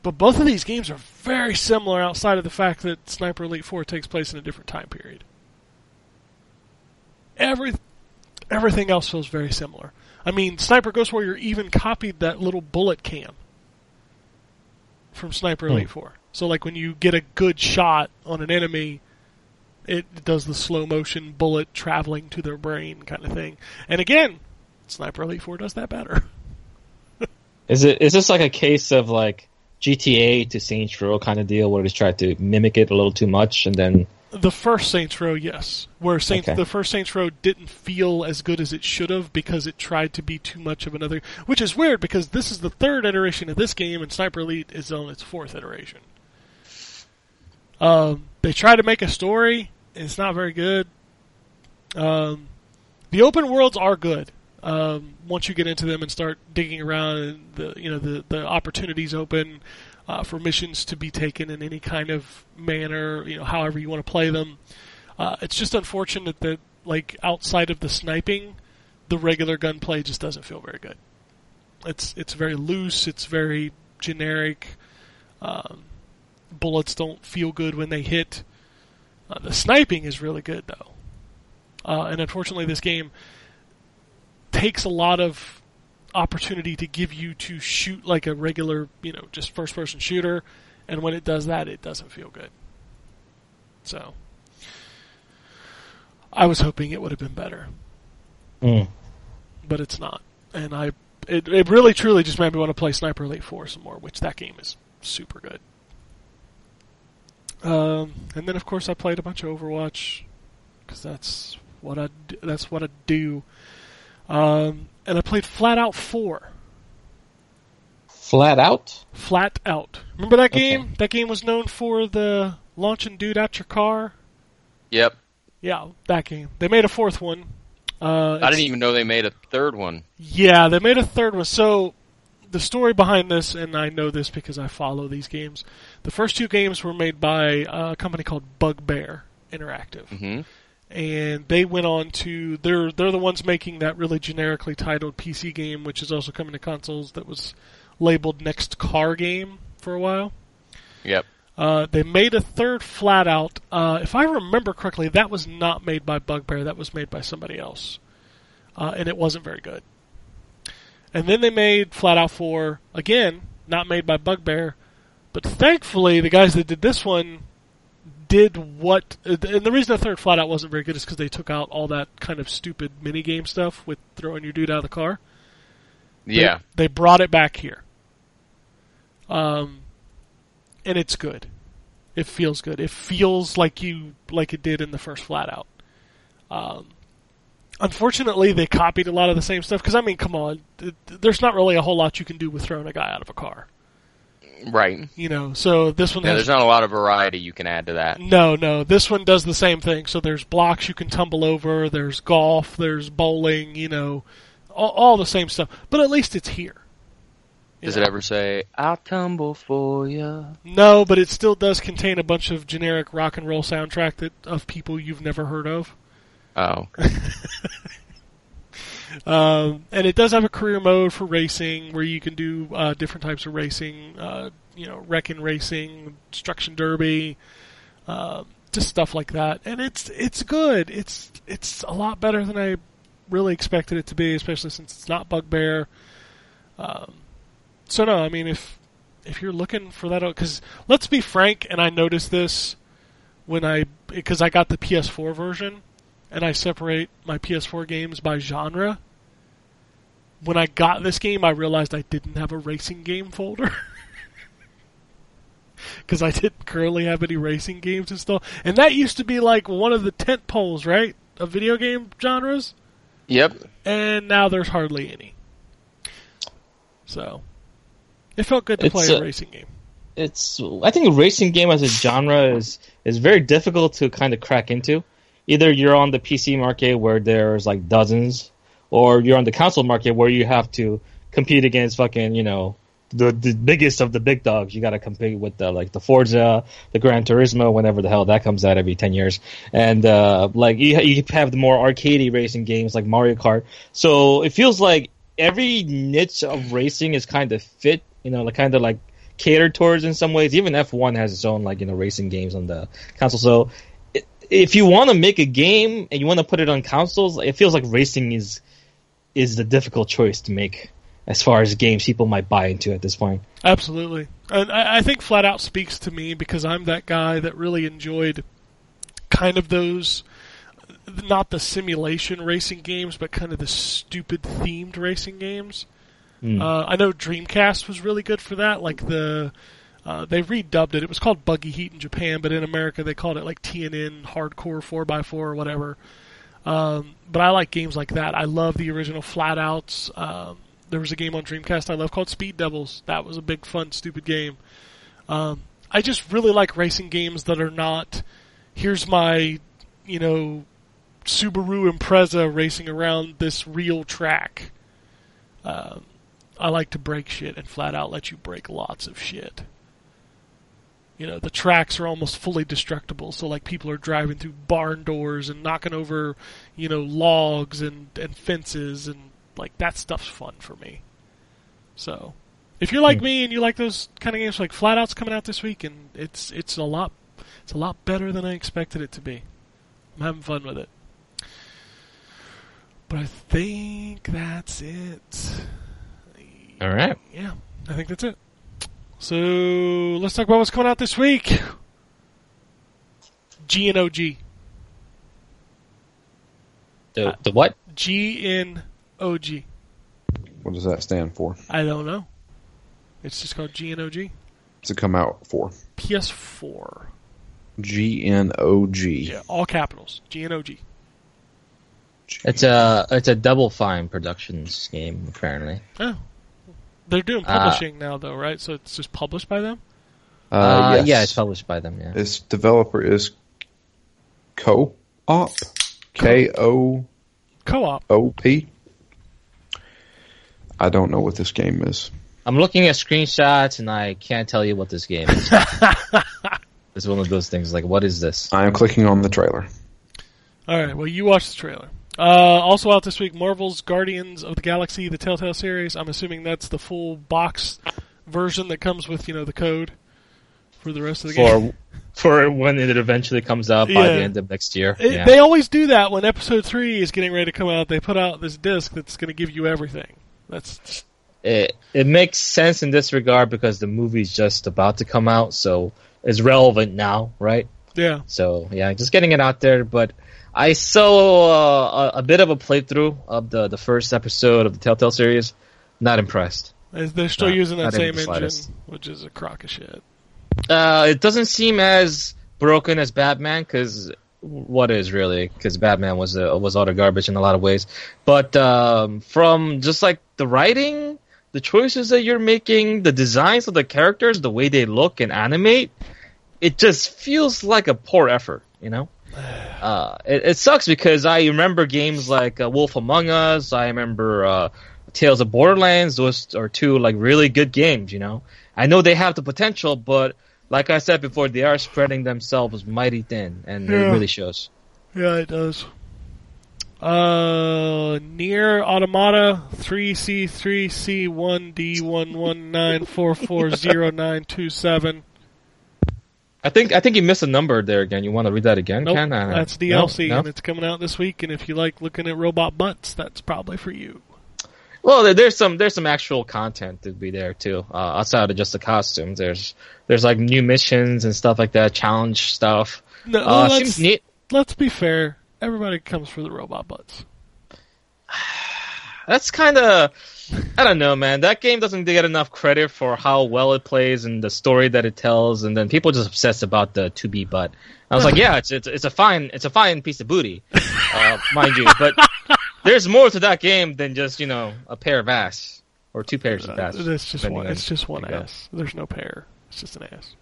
but both of these games are very similar outside of the fact that Sniper Elite 4 takes place in a different time period every everything else feels very similar. I mean, Sniper Ghost Warrior even copied that little bullet cam from Sniper Elite hmm. 4. So like when you get a good shot on an enemy, it does the slow motion bullet traveling to their brain kind of thing. And again, Sniper Elite 4 does that better. Is it is this like a case of like GTA to Saints Row kind of deal where they tried to mimic it a little too much and then The first Saints Row, yes, where Saints Okay. the first Saints Row didn't feel as good as it should have because it tried to be too much of another. Which is weird because this is the third iteration of this game, and Sniper Elite is on its fourth iteration. Um, they try to make a story, it's not very good. Um, the open worlds are good um, once you get into them and start digging around, and the you know the the opportunities open uh, for missions to be taken in any kind of manner, you know, however you want to play them. Uh, it's just unfortunate that, like, outside of the sniping, the regular gunplay just doesn't feel very good. It's it's very loose. It's very generic. Um, bullets don't feel good when they hit. Uh, the sniping is really good though, uh, and unfortunately, this game takes a lot of opportunity to give you to shoot like a regular, you know, just first person shooter, and when it does that, it doesn't feel good. So, I was hoping it would have been better, Mm. but it's not. And I, it, it really truly just made me want to play Sniper Elite 4 some more, which that game is super good. Um, and then of course I played a bunch of Overwatch because that's what I d- that's what I do. Um, and I played Flat Out 4. flat out. Flat Out. Remember that Okay. game? That game was known for the launching dude out your car. Yep. Yeah, that game. They made a fourth one. Uh, I didn't even know they made a third one. Yeah, they made a third one. So the story behind this, and I know this because I follow these games. The first two games were made by a company called Bugbear Interactive, hmm and they went on to they're they're the ones making that really generically titled PC game, which is also coming to consoles. That was labeled Next Car Game for a while. Yep. Uh, they made a third flat out. Uh, if I remember correctly, that was not made by Bugbear. That was made by somebody else, uh, and it wasn't very good. And then they made Flat Out Four again, not made by Bugbear, but thankfully the guys that did this one did what. And the reason the third Flat Out wasn't very good is because they took out all that kind of stupid mini game stuff with throwing your dude out of the car. They- Yeah. They, brought it back here. Um, and it's good. It feels good. It feels like you like it did in the first Flat Out. Um, unfortunately, they copied a lot of the same stuff. Because I mean, come on, th- th- there's not really a whole lot you can do with throwing a guy out of a car. Right. You know, so this one Yeah, has there's not a lot of variety you can add to that. no, no. This one does the same thing. So there's blocks you can tumble over. There's golf. There's bowling. You know, all, all the same stuff. But at least it's here. Does know? it ever say, I'll tumble for you? No, but it still does contain a bunch of generic rock and roll soundtrack that of people you've never heard of. Oh. Um, and it does have a career mode for racing where you can do uh, different types of racing. Uh, you know, wrecking racing, destruction derby, uh, just stuff like that. And it's it's good. It's it's a lot better than I really expected it to be, especially since it's not Bugbear. Um, so no, I mean if if you're looking for that, because let's be frank, and I noticed this when I because I got the PS4 version, and I separate my PS4 games by genre. When I got this game, I realized I didn't have a racing game folder. Because I didn't currently have any racing games installed. And that used to be like one of the tent poles, right? Of video game genres. Yep. And now there's hardly any. So, it felt good to It's, play a uh, racing game. it's I think a racing game as a genre is is very difficult to kind of crack into. Either you're on the PC market where there's like dozens, or you're on the console market where you have to compete against fucking you know the the biggest of the big dogs. You got to compete with the like the Forza, the Gran Turismo, whenever the hell that comes out every ten years, and uh, like you you have the more arcadey racing games like Mario Kart. So it feels like every niche of racing is kind of fit. You know, like kind of like catered towards in some ways. Even F1 has its own like you know racing games on the console. So if you want to make a game and you want to put it on consoles, it feels like racing is is the difficult choice to make as far as games people might buy into at this point. Absolutely. And I, I think Flat Out speaks to me because I'm that guy that really enjoyed kind of those, not the simulation racing games, but kind of the stupid themed racing games. Mm. Uh, I know Dreamcast was really good for that. Like the, uh, they redubbed it. It was called Buggy Heat in Japan, but in America they called it like TNN Hardcore 4x4 or whatever. Um, but I like games like that. I love the original Flat Outs. Um, there was a game on Dreamcast I love called Speed Devils. That was a big, fun, stupid game. Um, I just really like racing games that are not. Here's my, you know, Subaru Impreza racing around this real track. Um, I like to break shit and flat out let you break lots of shit. You know, the tracks are almost fully destructible, so like people are driving through barn doors and knocking over, you know, logs and, and fences and like that stuff's fun for me. So, if you're like hmm. me and you like those kind of games, like Flat Out's coming out this week, and it's it's a lot it's a lot better than I expected it to be. I'm having fun with it. But I think that's it. All right. Yeah, I think that's it. So let's talk about what's coming out this week. G N O G. The the what? G N O G. What does that stand for? I don't know. It's just called G N O G. What's it come out for? PS4. G N O G. Yeah, all capitals. G N O G. It's a it's a Double Fine Productions game apparently. Oh. They're doing Uh, publishing now, though, right? So it's just published by them? Uh, Uh, yes. Yeah, it's published by them. Yeah. Its developer is Co-op. K O Co op. O P. I don't know what this game is. I'm looking at screenshots and I can't tell you what this game is. it's one of those things like, what is this? I am clicking on the trailer. All right, well, you watch the trailer. Uh, also out this week, Marvel's Guardians of the Galaxy, the Telltale series. I'm assuming that's the full box version that comes with, you know, the code for the rest of the game. For for when it eventually comes out by the end of next year. It- yeah. They always do that when episode three is getting ready to come out. They put out this disc that's going to give you everything. That's it it makes sense in this regard because the movie's just about to come out, so it's relevant now, right? yeah. So yeah, just getting it out there. But I saw uh, a, a bit of a playthrough of the the first episode of the Telltale series. Not impressed. They're still Not- using that same engine, which is a crock of shit. Uh, it doesn't seem as broken as Batman because what is really because Batman was uh, was utter garbage in a lot of ways. But um, from just like the writing, the choices that you're making, the designs of the characters, the way they look and animate, it just feels like a poor effort. You know. Uh, it, it sucks because I remember games like uh, Wolf Among Us. I remember uh, Tales of Borderlands. Those are two like really good games. You know, I know they have the potential, but like I said before, they are spreading themselves mighty thin, and Yeah. it really shows. Yeah, it does. Uh, NieR Automata 3C3C1D11944097. I think I think you missed a number there again. You want to read that again, Nope, Ken? Uh, that's no? DLC, No? and it's coming out this week. And if you like looking at robot butts, that's probably for you. Well, there's some there's some actual content to be there too, uh, outside of just the costumes. There's there's like new missions and stuff like that, challenge stuff. No, Uh, let's, neat. let's be fair. Everybody comes for the robot butts. That's kind of I don't know, man. That game doesn't get enough credit for how well it plays and the story that it tells, and then people just obsess about the 2B butt. I was like, yeah, it's it's, it's a fine it's a fine piece of booty, uh, mind you, but there's more to that game than just you know a pair of ass or two pairs of Uh, ass. it's just one. on- It's just one there you go. ass. There's no pair. It's just an ass.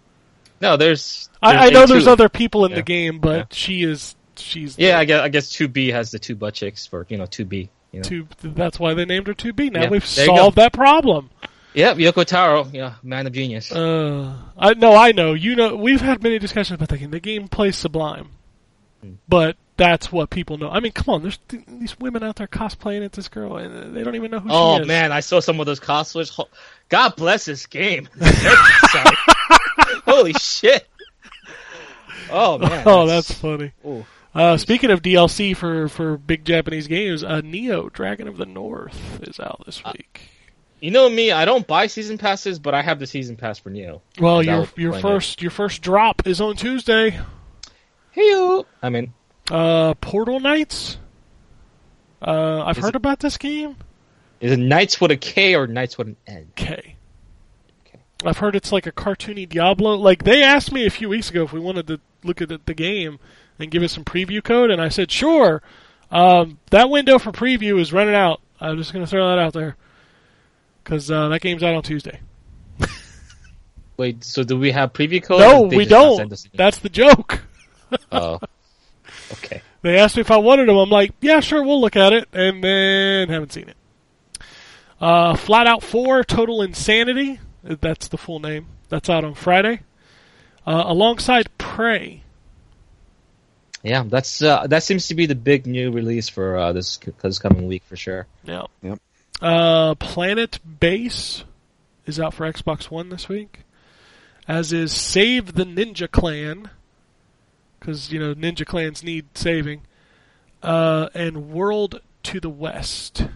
No, there's. I, there's I know there's other people in Yeah. the game, but Yeah. she is she's Yeah, the I guess I guess two B has the two butt chicks for you know two B. You know. two. That's why they named her two B. Now Yeah, we've there you go. solved that problem. Yep, Yoko Taro, yeah, man of genius. Uh, I no, I know. You know, we've had many discussions about the game. The game plays sublime, Hmm. but that's what people know. I mean, come on, there's th- these women out there cosplaying as this girl, and they don't even know who oh she is. man, I saw some of those cosplays. God bless this game. Holy shit. Oh man. Oh, that's funny. Ooh. Uh, speaking of DLC for, for big Japanese games, uh, Nioh Dragon of the North is out this Uh, week. You know me, I don't buy season passes, but I have the season pass for Nioh. well, your your first your first drop is on Tuesday. Hey, I mean, Uh, Portal Knights. Uh, I've Is heard it- about this game. is it Knights with a K or Knights with an N? K. Okay. I've heard it's like a cartoony Diablo. Like they asked me a few weeks ago if we wanted to look at the, the game and give us some preview code, and I said sure. Um, that window for preview is running out. I'm just gonna throw that out there because uh, that game's out on Tuesday. Wait, so do we have preview code? no, we don't. That's the joke. Oh. Okay. They asked me if I wanted them. I'm like, yeah, sure, we'll look at it, and then haven't seen it. Uh, Flat Out Four: Total Insanity. That's the full name. That's out on Friday, uh, alongside Prey. Yeah, that's uh, that seems to be the big new release for uh, this this coming week for sure. Yeah. Yep. Uh, Planet Base is out for Xbox One this week, as is Save the Ninja Clan, because you know Ninja Clans need saving, uh, and World to the West.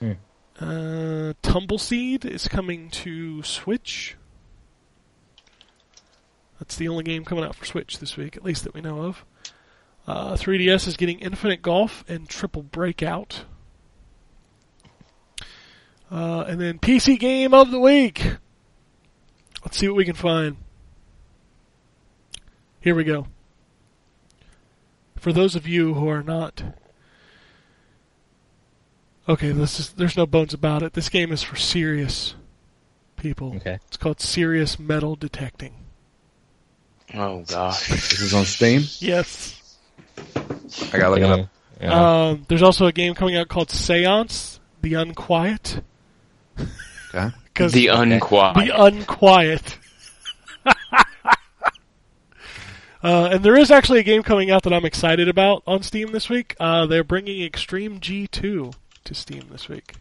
Hmm. Uh, Tumbleseed is coming to Switch. That's the only game coming out for Switch this week, at least that we know of. Uh, 3DS is getting Infinite Golf and Triple Breakout. Uh, and then PC Game of the Week. Let's see what we can find. Here we go. For those of you who are not. Okay, this is, there's no bones about it. This game is for serious people. Okay. It's called Serious Metal Detecting. Oh gosh. This is on Steam. Yes. I gotta look it up. Yeah. Um, there's also a game coming out called Seance, The Unquiet. Okay. 'Cause The unquiet. The Unquiet. uh, and there is actually a game coming out that I'm excited about on Steam this week. Uh, they're bringing Extreme G2 to Steam this week.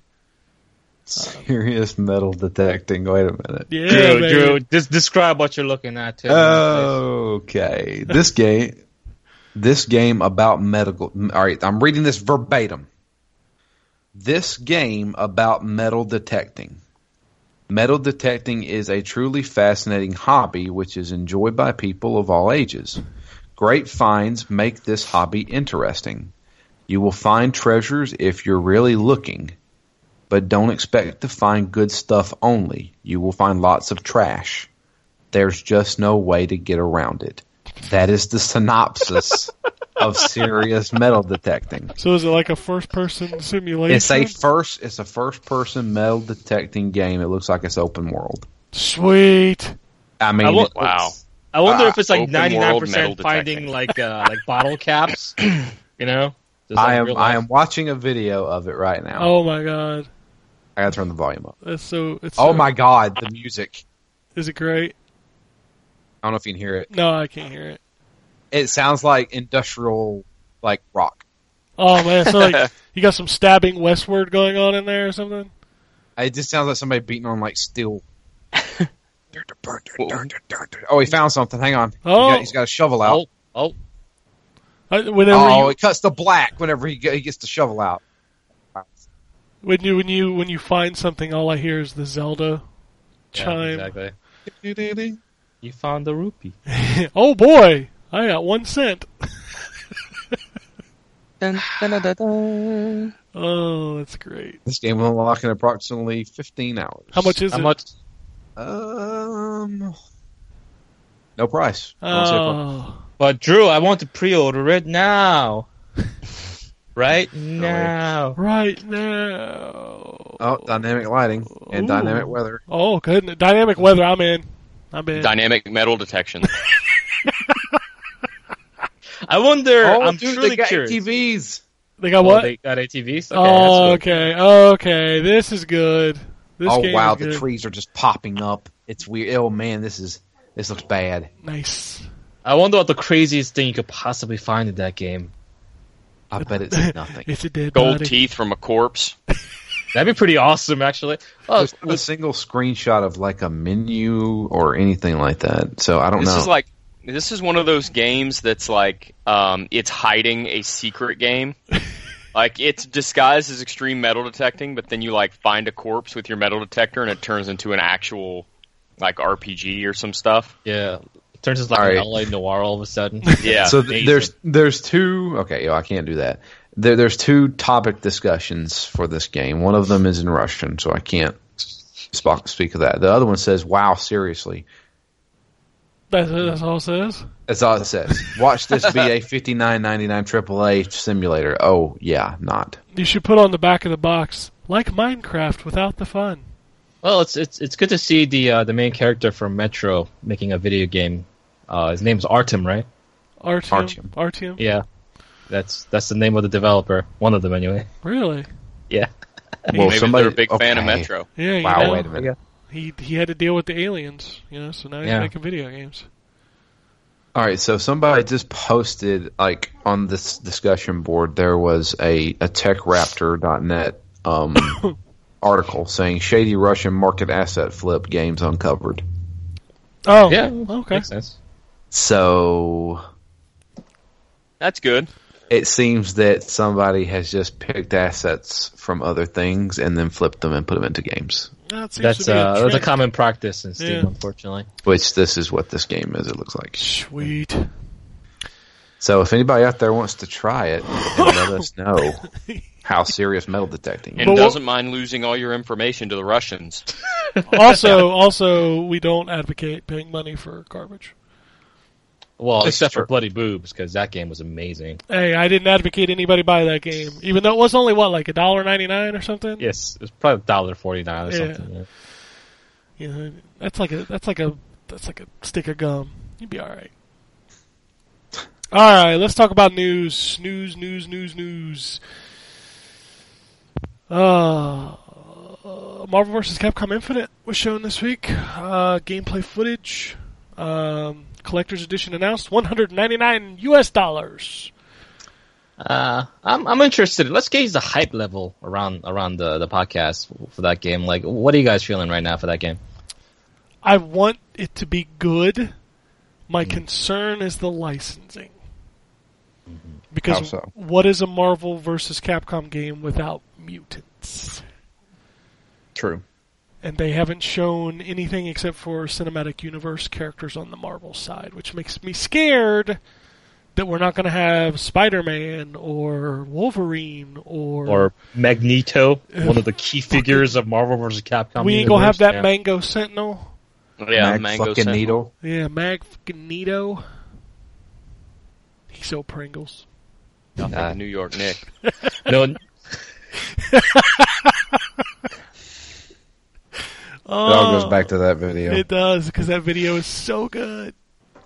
Um, Serious metal detecting. Wait a minute. Yeah, Drew, baby. Drew, just describe what you're looking at. Too. Okay. This game, this game about medical. All right, I'm reading this verbatim. This game about metal detecting. Metal detecting is a truly fascinating hobby which is enjoyed by people of all ages. Great finds make this hobby interesting. You will find treasures if you're really looking, but don't expect to find good stuff only. You will find lots of trash. There's just no way to get around it. That is the synopsis of serious metal detecting. So is it like a first-person simulation? It's a first it's a first person metal detecting game. It looks like it's open world. Sweet. I mean I will- Wow. I wonder Ah, if it's like ninety nine percent finding like uh, like bottle caps. You know. Just I am I am watching a video of it right now. Oh my god. I gotta turn the volume up. That's so. It's Oh so- my god, the music. Is it great? I don't know if you can hear it. No, I can't hear it. It sounds like industrial like rock. Oh man, so like you got some stabbing westward going on in there or something. It just sounds like somebody beating on like steel. Oh, he found something. Hang on. Oh. He got, oh. he's got a shovel out. Oh, oh, Whenever Oh, you, it cuts to black whenever he, he gets the shovel out. When you when you when you find something, all I hear is the Zelda yeah, chime. exactly. You found the rupee. oh boy, I got one cent. Dun, dun, dun, dun, dun. Oh, that's great. This game will unlock in approximately 15 hours. How much is How it? much? Um, no price. I don't see a price. Oh, But Drew, I want to pre-order it now. right now. right now. Oh, dynamic lighting and Ooh. dynamic weather. Oh, goodness. Dynamic weather. I'm in. I'm in. Dynamic metal detection. I wonder. Oh, I'm dude, truly they got curious. ATVs. Oh, they got Oh, what? they got ATVs. Okay, oh, okay. Okay. This is good. This oh game wow, is the good. trees are just popping up. It's weird. Oh man, this is this looks bad. Nice. I wonder what the craziest thing you could possibly find in that game. I bet it's nothing. It's a dead Gold body. teeth from a corpse. That'd be pretty awesome, actually. Oh, There's not a single screenshot of like a menu or anything like that. So I don't This know. This is like this is one of those games that's like um, it's hiding a secret game. like it's disguised as extreme metal detecting, but then you like find a corpse with your metal detector and it turns into an actual like RPG or some stuff. yeah. It turns into like All an right. LA Noire all of a sudden. Yeah. so th- there's there's two. Okay, yo, I can't do that. There, there's two topic discussions for this game. One of them is in Russian, so I can't sp- speak of that. The other one says, "Wow, seriously." That's, that's all it says. That's all it says. Watch this be a 59.99 AAA simulator. Oh yeah, not. You should put on the back of the box, like Minecraft without the fun. Well, it's it's it's good to see the uh, the main character from Metro making a video game. Uh, his name's Artem, right? Artem. Artyom. Artyom. Yeah, that's that's the name of the developer. One of them, anyway. Really? Yeah. Well, Maybe somebody- they're a big fan of. Metro. Yeah. Wow, know, wait a minute. He he had to deal with the aliens, you know. So now he's Yeah. making video games. All right, so somebody just posted like on this discussion board there was a a techraptor.net um article saying shady Russian market asset flip games uncovered. Oh. Yeah. Okay. Makes sense. So That's good. it seems that somebody has just picked assets from other things and then flipped them and put them into games. That seems That's to be a uh, that's a common practice in Steam, Yeah. unfortunately. Which this is what this game is. It looks like. Sweet. So if anybody out there wants to try it, let us know how serious metal detecting. And But doesn't mind losing all your information to the Russians. also, also, we don't advocate paying money for garbage. Well, That's except true. for Bloody Boobs, because that game was amazing. Hey, I didn't advocate anybody buy that game, even though it was only what, like a dollar ninety nine or something. Yes, it's was probably dollar forty nine or Yeah. something. Yeah. You know, that's like a that's like a that's like a stick of gum. You'd be all right. All right, let's talk about news. News, news, news, news. Uh, Marvel vs. Capcom Infinite was shown this week. Uh, gameplay footage. Um, collector's edition announced 199 US dollars. Uh, I'm I'm interested. Let's gauge the hype level around around the the podcast for that game. Like, what are you guys feeling right now for that game? I want it to be good. My concern is the licensing. Because How so? what is a Marvel versus Capcom game without mutants? True. And they haven't shown anything except for cinematic universe characters on the Marvel side, which makes me scared that we're not going to have Spider-Man or Wolverine or, Or Magneto, one of the key figures of Marvel vs. Capcom. we ain't gonna have universe? that Yeah. Mango Sentinel. Yeah, Mag Mango fucking Sentinel. needle. Yeah, Mag fucking Nito. He's so Pringles. Nothing Uh, New York Nick. No, Oh, It all goes back to that video. It does because that video is so good.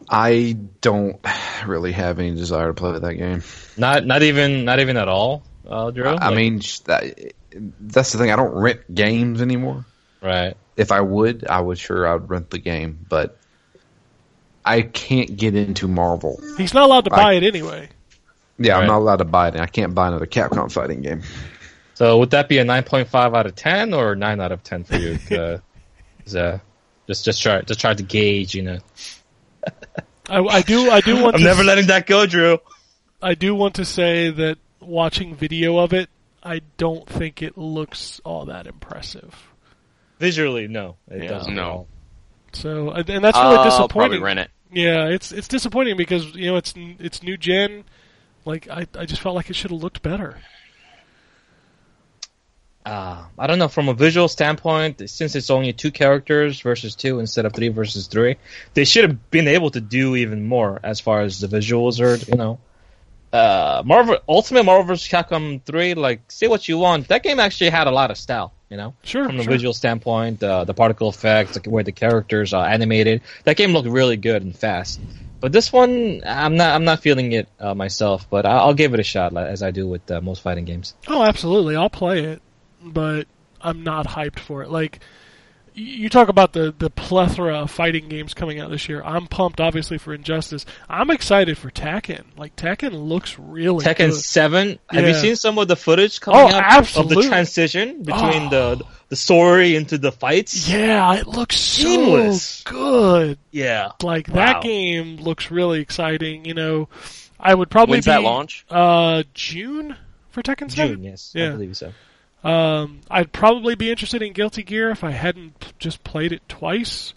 I don't really have any desire to play that game. not not even not even at all, uh, Drew. I Like- mean, that, that's the thing. I don't rent games anymore. right? If I would, I would sure I'd rent the game, but I can't get into Marvel. He's not allowed to I- buy it anyway. Yeah, Right. I'm not allowed to buy it. I can't buy another Capcom fighting game. So would that be a nine point five out of ten or nine out of ten for you? Uh, is, uh, Just just try just try to gauge, you know. I, I do I do want I'm to never letting that go, Drew. I do want to say that watching video of it, I don't think it looks all that impressive. Visually, no, it Yeah. doesn't. No. So and and that's really I'll disappointing. probably rent it. Yeah, it's it's disappointing because you know it's it's new gen. Like I I just felt like it should have looked better. Uh, I don't know. From a visual standpoint, since it's only two characters versus two instead of three versus three, they should have been able to do even more as far as the visuals are. You know, uh, Marvel Ultimate Marvel vs. Capcom three. Like, say what you want, that game actually had a lot of style. You know, Sure, from the sure. visual standpoint, uh, the particle effects, like where the characters are animated, that game looked really good and fast. But this one, I'm not. I'm not feeling it uh, myself. But I'll give it a shot, as I do with uh, most fighting games. Oh, absolutely. I'll play it, but I'm not hyped for it. Like you talk about the the plethora of fighting games coming out this year. I'm pumped, obviously, for Injustice. I'm excited for Tekken. Like Tekken looks really Tekken good. Seven. Have you seen some of the footage coming Oh, out of the transition between Oh. the the story into the fights? Yeah, it looks so Seamless. good. Yeah. Like that Wow. game looks really exciting. You know, I would probably When's be that launch? Uh, June for Tekken Seven. June, yes, Yeah. I believe so. Um, I'd probably be interested in Guilty Gear if I hadn't just played it twice.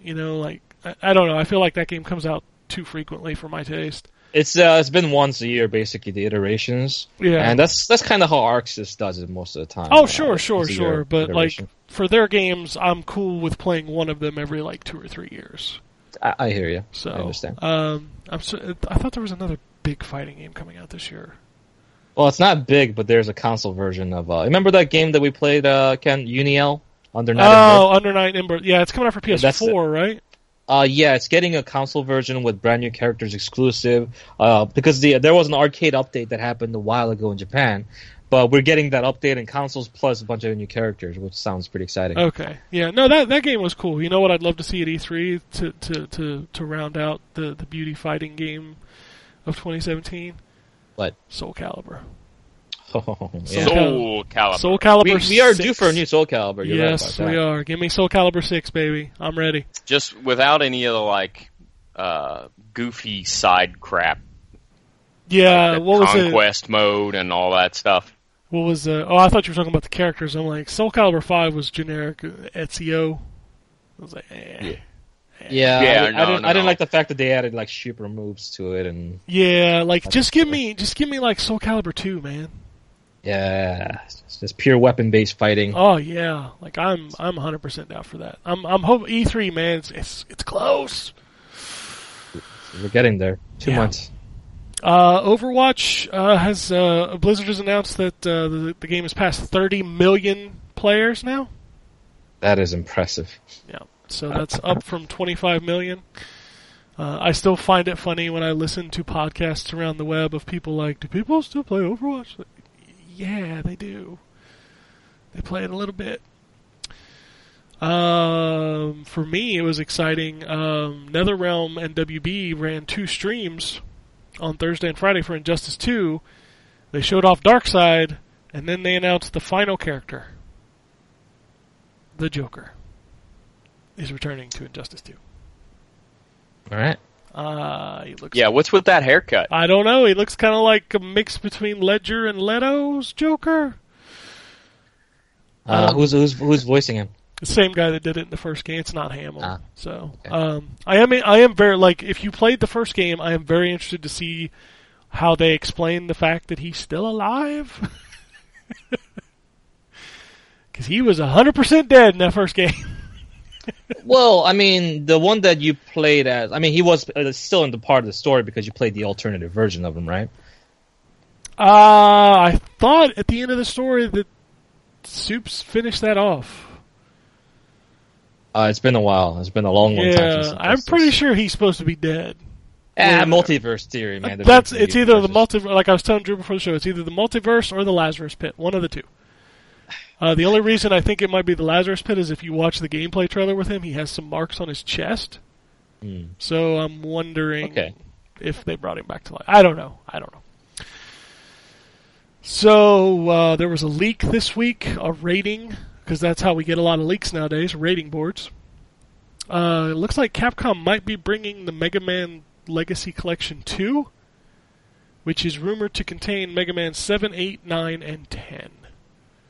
You know, like I, I don't know. I feel like that game comes out too frequently for my taste. It's uh, it's been once a year basically the iterations, Yeah. and that's that's kind of how Arc Sys does it most of the time. oh, Uh, sure, sure, sure. But like for their games, I'm cool with playing one of them every like two or three years. I, I hear you. So I understand. Um, I'm so, I thought there was another big fighting game coming out this year. Well, it's not big, but there's a console version of. Uh, remember that game that we played, uh, Ken Uniel under Night Oh, Under Night In-Birth. Yeah, it's coming out for PS4, right? Uh, yeah, it's getting a console version with brand new characters exclusive. Uh, because the there was an arcade update that happened a while ago in Japan, but we're getting that update in consoles plus a bunch of new characters, which sounds pretty exciting. Okay. Yeah. No, that that game was cool. You know what? I'd love to see at E3 to to to, to round out the the beauty fighting game of 2017. What? Soul Calibur. yeah. Soul Soul Calibur. Soul Calibur. we, we are 6. due for a new Soul Calibur. You're right yes, about we are. Give me Soul Calibur six, baby. I'm ready. Just without any of the like uh, goofy side crap. Yeah. like the what was it? conquest mode and all that stuff. What was? Uh, oh, I thought you were talking about the characters. I'm like, Soul Calibur five was generic uh, Ezio. I was like, eh. Yeah, Yeah, I, I no, didn't. no, I didn't like the fact that they added like super moves to it, and Yeah, like just give me, just give me like Soul Calibur two, man. yeah, it's just pure weapon based fighting. Oh yeah, like I'm I'm 100 percent down for that. I'm I'm hope E3 man, it's it's, it's close. We're getting there. Two Yeah. months. Uh, Overwatch uh, has uh, Blizzard has announced that uh, the, the game has passed 30 million players now. That is impressive. Yeah, so that's up from 25 million. Uh, I still find it funny when I listen to podcasts around the web of people like, "Do people still play Overwatch?" Like, yeah, they do. They play it a little bit. Um, for me, it was exciting. Um, NetherRealm and WB ran two streams on Thursday and Friday for Injustice 2. They showed off Darkseid, and then they announced the final character, the Joker, is returning to Injustice 2. All right. Uh, he looks. Yeah, what's with that haircut? I don't know. He looks kind of like a mix between Ledger and Leto's Joker. Uh, Um, who's who's who's voicing him? The same guy that did it in the first game. It's not Hamill. Ah, so, okay. um, I am I am very like if you played the first game, I am very interested to see how they explain the fact that he's still alive. Because he was hundred percent dead in that first game. Well, I mean, the one that you played as, I mean, he was uh, still in the part of the story because you played the alternative version of him, right? Uh, I thought at the end of the story that Soups finished that off. Uh, it's been a while. It's been a long, long time. Yeah, Since I'm pretty sure he's supposed to be dead. Ah, Yeah. multiverse theory, man. There's That's it's either the multiverse. Like I was telling Drew before the show, it's either the multiverse or the Lazarus Pit. One of the two. Uh, the only reason I think it might be the Lazarus Pit is if you watch the gameplay trailer with him, he has some marks on his chest. Hmm. So I'm wondering Okay. if they brought him back to life. I don't know. I don't know. So uh, there was a leak this week, a rating, because that's how we get a lot of leaks nowadays, rating boards. Uh, it looks like Capcom might be bringing the Mega Man Legacy Collection 2, which is rumored to contain Mega Man 7, 8, 9, and 10.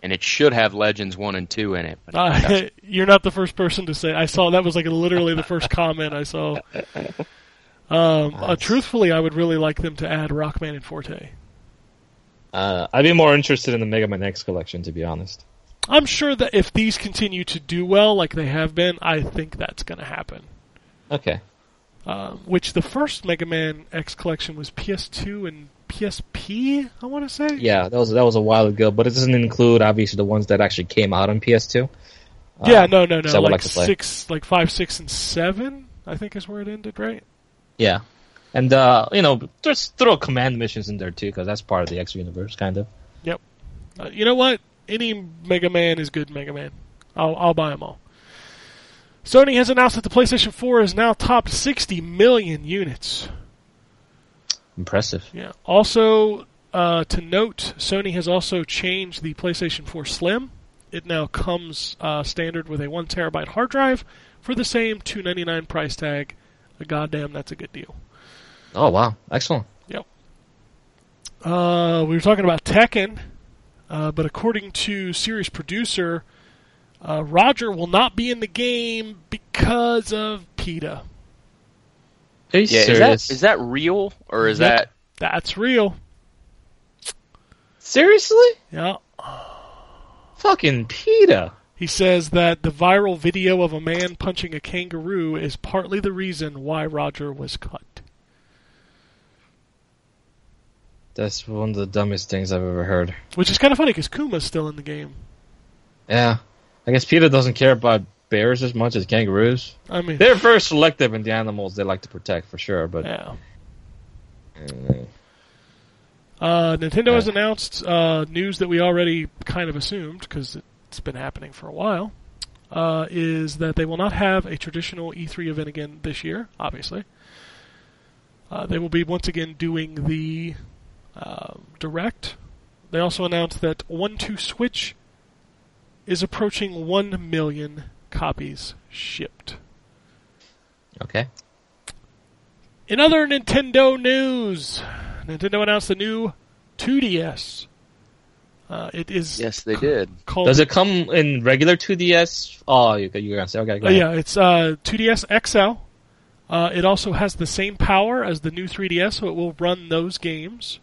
And it should have Legends 1 and 2 in it. But Uh, doesn't. you're not the first person to say. I saw that was like literally the first comment I saw. Um, uh, truthfully, I would really like them to add Rockman and Forte. Uh, I'd be more interested in the Mega Man X collection, to be honest. I'm sure that if these continue to do well like they have been, I think that's going to happen. Okay. Um, which the first Mega Man X collection was PS2 and PSP, I want to say. Yeah, that was that was a while ago, but it doesn't include obviously the ones that actually came out on PS2. Yeah, Um, no, no, no. Like, like six, like five, six, and seven. I think is where it ended, right? Yeah, and uh, you know, just throw command missions in there too, because that's part of the X universe, kind of. Uh, you know what? Any Mega Man is good Mega Man. I'll, I'll buy them all. Sony has announced that the PlayStation 4 is now topped 60 million units. Impressive. Yeah. Also, uh, to note, Sony has also changed the PlayStation 4 Slim. It now comes uh, standard with a one terabyte hard drive for the same 299 price tag. Goddamn, that's a good deal. Oh wow, excellent. Yep. Uh, we were talking about Tekken, uh, but according to series producer, uh, Roger will not be in the game because of PETA. Are you yeah, is that, is that real? Or is Yep. that. That's real. Seriously? Yeah. Fucking PETA. He says that the viral video of a man punching a kangaroo is partly the reason why Roger was cut. That's one of the dumbest things I've ever heard. Which is kind of funny because Kuma's still in the game. Yeah, I guess PETA doesn't care about bears as much as kangaroos. I mean, They're very selective in the animals they like to protect, for sure. But yeah. uh, Uh, Nintendo has announced uh, news that we already kind of assumed because it's been happening for a while. Uh, is that they will not have a traditional E3 event again this year? Obviously, uh, they will be once again doing the uh, direct. They also announced that One Two Switch is approaching one million copies shipped. okay. In other Nintendo news, Nintendo announced the new 2DS. Uh, it is Yes, they did. called. Does it come in regular 2DS? Oh, you, you're gonna say okay. Go Uh, yeah, it's uh, 2DS XL. Uh, it also has the same power as the new 3DS, so it will run those games,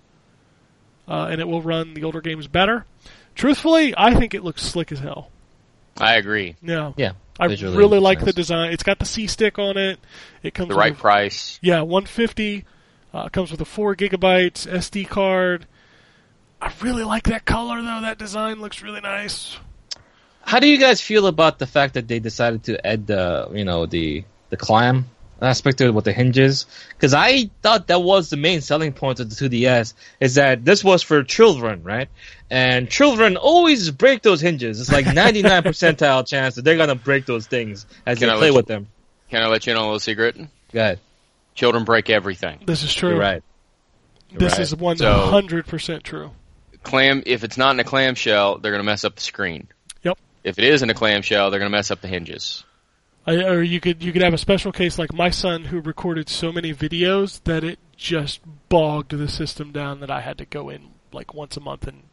uh, and it will run the older games better. Truthfully, I think it looks slick as hell. I agree. Yeah, Yeah, I visually really like nice. the design. It's got the C stick on it. It comes The right a- price. Yeah, 150. Uh, comes with a 4 gigabytes SD card. I really like that color, though. That design looks really nice. How do you guys feel about the fact that they decided to add the, you know, the the clam aspect of it with the hinges? Because I thought that was the main selling point of the 2DS is that this was for children, right? And children always break those hinges. It's like 99 percentile chance that they're gonna break those things as Can they I play let with you- them. Can I let you know a little secret? Go ahead. Children break everything. This is true. You're right. You're This right. is 100% true. Clam. If it's not in a clamshell, they're gonna mess up the screen. Yep. If it is in a clamshell, they're gonna mess up the hinges. I, or you could you could have a special case like my son who recorded so many videos that it just bogged the system down that I had to go in like once a month and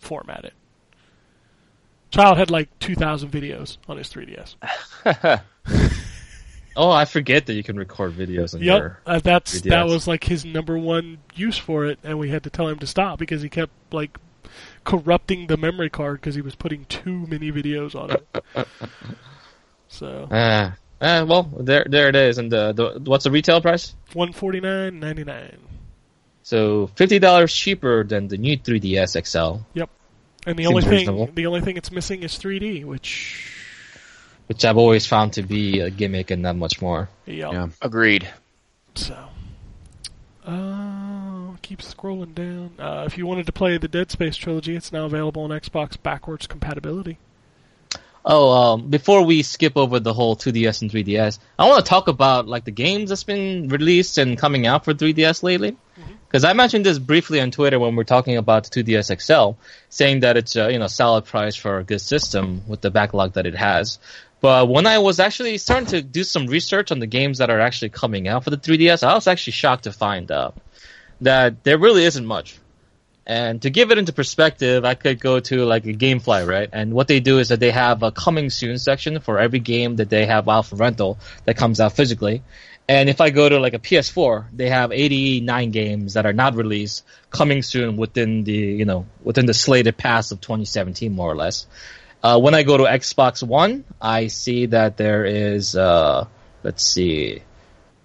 format it. Child had like 2,000 videos on his 3DS. Oh, I forget that you can record videos on Yep, your. uh, that's 3DS. that was like his number one use for it, and we had to tell him to stop because he kept like corrupting the memory card because he was putting too many videos on it. so Ah, ah, well, there, there it is. And the, the what's the retail price? one forty nine ninety nine, So fifty dollars cheaper than the new 3DS XL, Yep, and the Seems only thing reasonable. the only thing it's missing is 3D, which which I've always found to be a gimmick and not much more. yeah. Yeah. Agreed. So, uh, keep scrolling down. Uh, if you wanted to play the Dead Space trilogy, it's now available on Xbox backwards compatibility. Oh, um, before we skip over the whole 2DS and 3DS, I want to talk about like the games that's been released and coming out for 3DS lately. Because I mentioned this briefly on Twitter when we're talking about the 2DS XL, saying that it's a you know solid price for a good system with the backlog that it has. But when I was actually starting to do some research on the games that are actually coming out for the 3DS, I was actually shocked to find out that there really isn't much. And to give it into perspective, I could go to like a GameFly, right? And what they do is that they have a coming soon section for every game that they have out for rental that comes out physically. And if I go to like a PS4, they have 89 games that are not released coming soon within the, you know, within the slated pass of 2017, more or less. Uh, when I go to Xbox One, I see that there is, uh, let's see,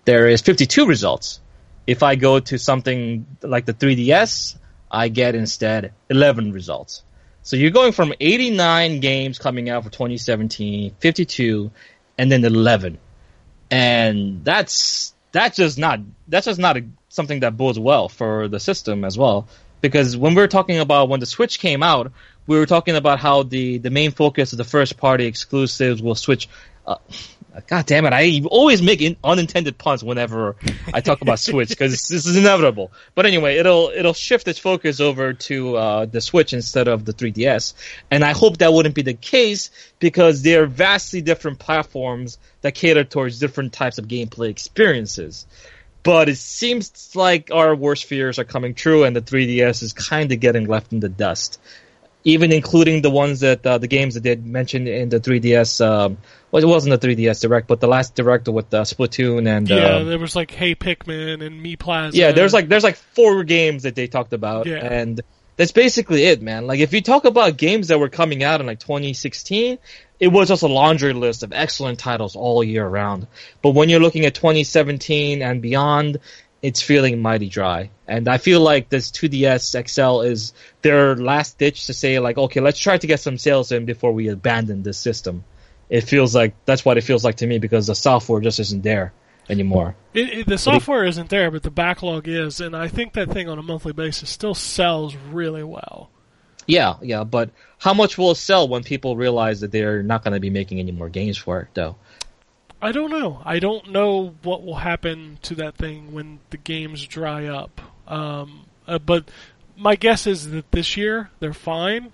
there is 52 results. If I go to something like the 3DS, I get instead 11 results. So you're going from 89 games coming out for 2017, 52, and then 11. And that's, that's just not, that's just not a, something that bodes well for the system as well. Because when we were talking about when the Switch came out, we were talking about how the, the main focus of the first party exclusives will switch. Uh, God damn it! I always make in, unintended puns whenever I talk about Switch because this is inevitable. But anyway, it'll it'll shift its focus over to uh, the Switch instead of the 3DS, and I hope that wouldn't be the case because they are vastly different platforms that cater towards different types of gameplay experiences. But it seems like our worst fears are coming true, and the 3DS is kind of getting left in the dust even including the ones that uh, the games that they mentioned in the 3DS. Um, well, it wasn't the 3DS Direct, but the last Direct with uh, Splatoon and Yeah, um, there was like Hey Pikmin and Mii Plaza. yeah, there's like there's like four games that they talked about, Yeah. and that's basically it, man. Like if you talk about games that were coming out in like 2016, it was just a laundry list of excellent titles all year round. But when you're looking at 2017 and beyond, it's feeling mighty dry. And I feel like this 2DS XL is their last ditch to say like, okay, let's try to get some sales in before we abandon this system. It feels like that's what it feels like to me because the software just isn't there anymore. It, it, the software isn't there, but the backlog is, and I think that thing on a monthly basis still sells really well. Yeah, yeah, but how much will it sell when people realize that they're not going to be making any more games for it, though? I don't know. I don't know what will happen to that thing when the games dry up. Um, uh, but my guess is that this year they're fine,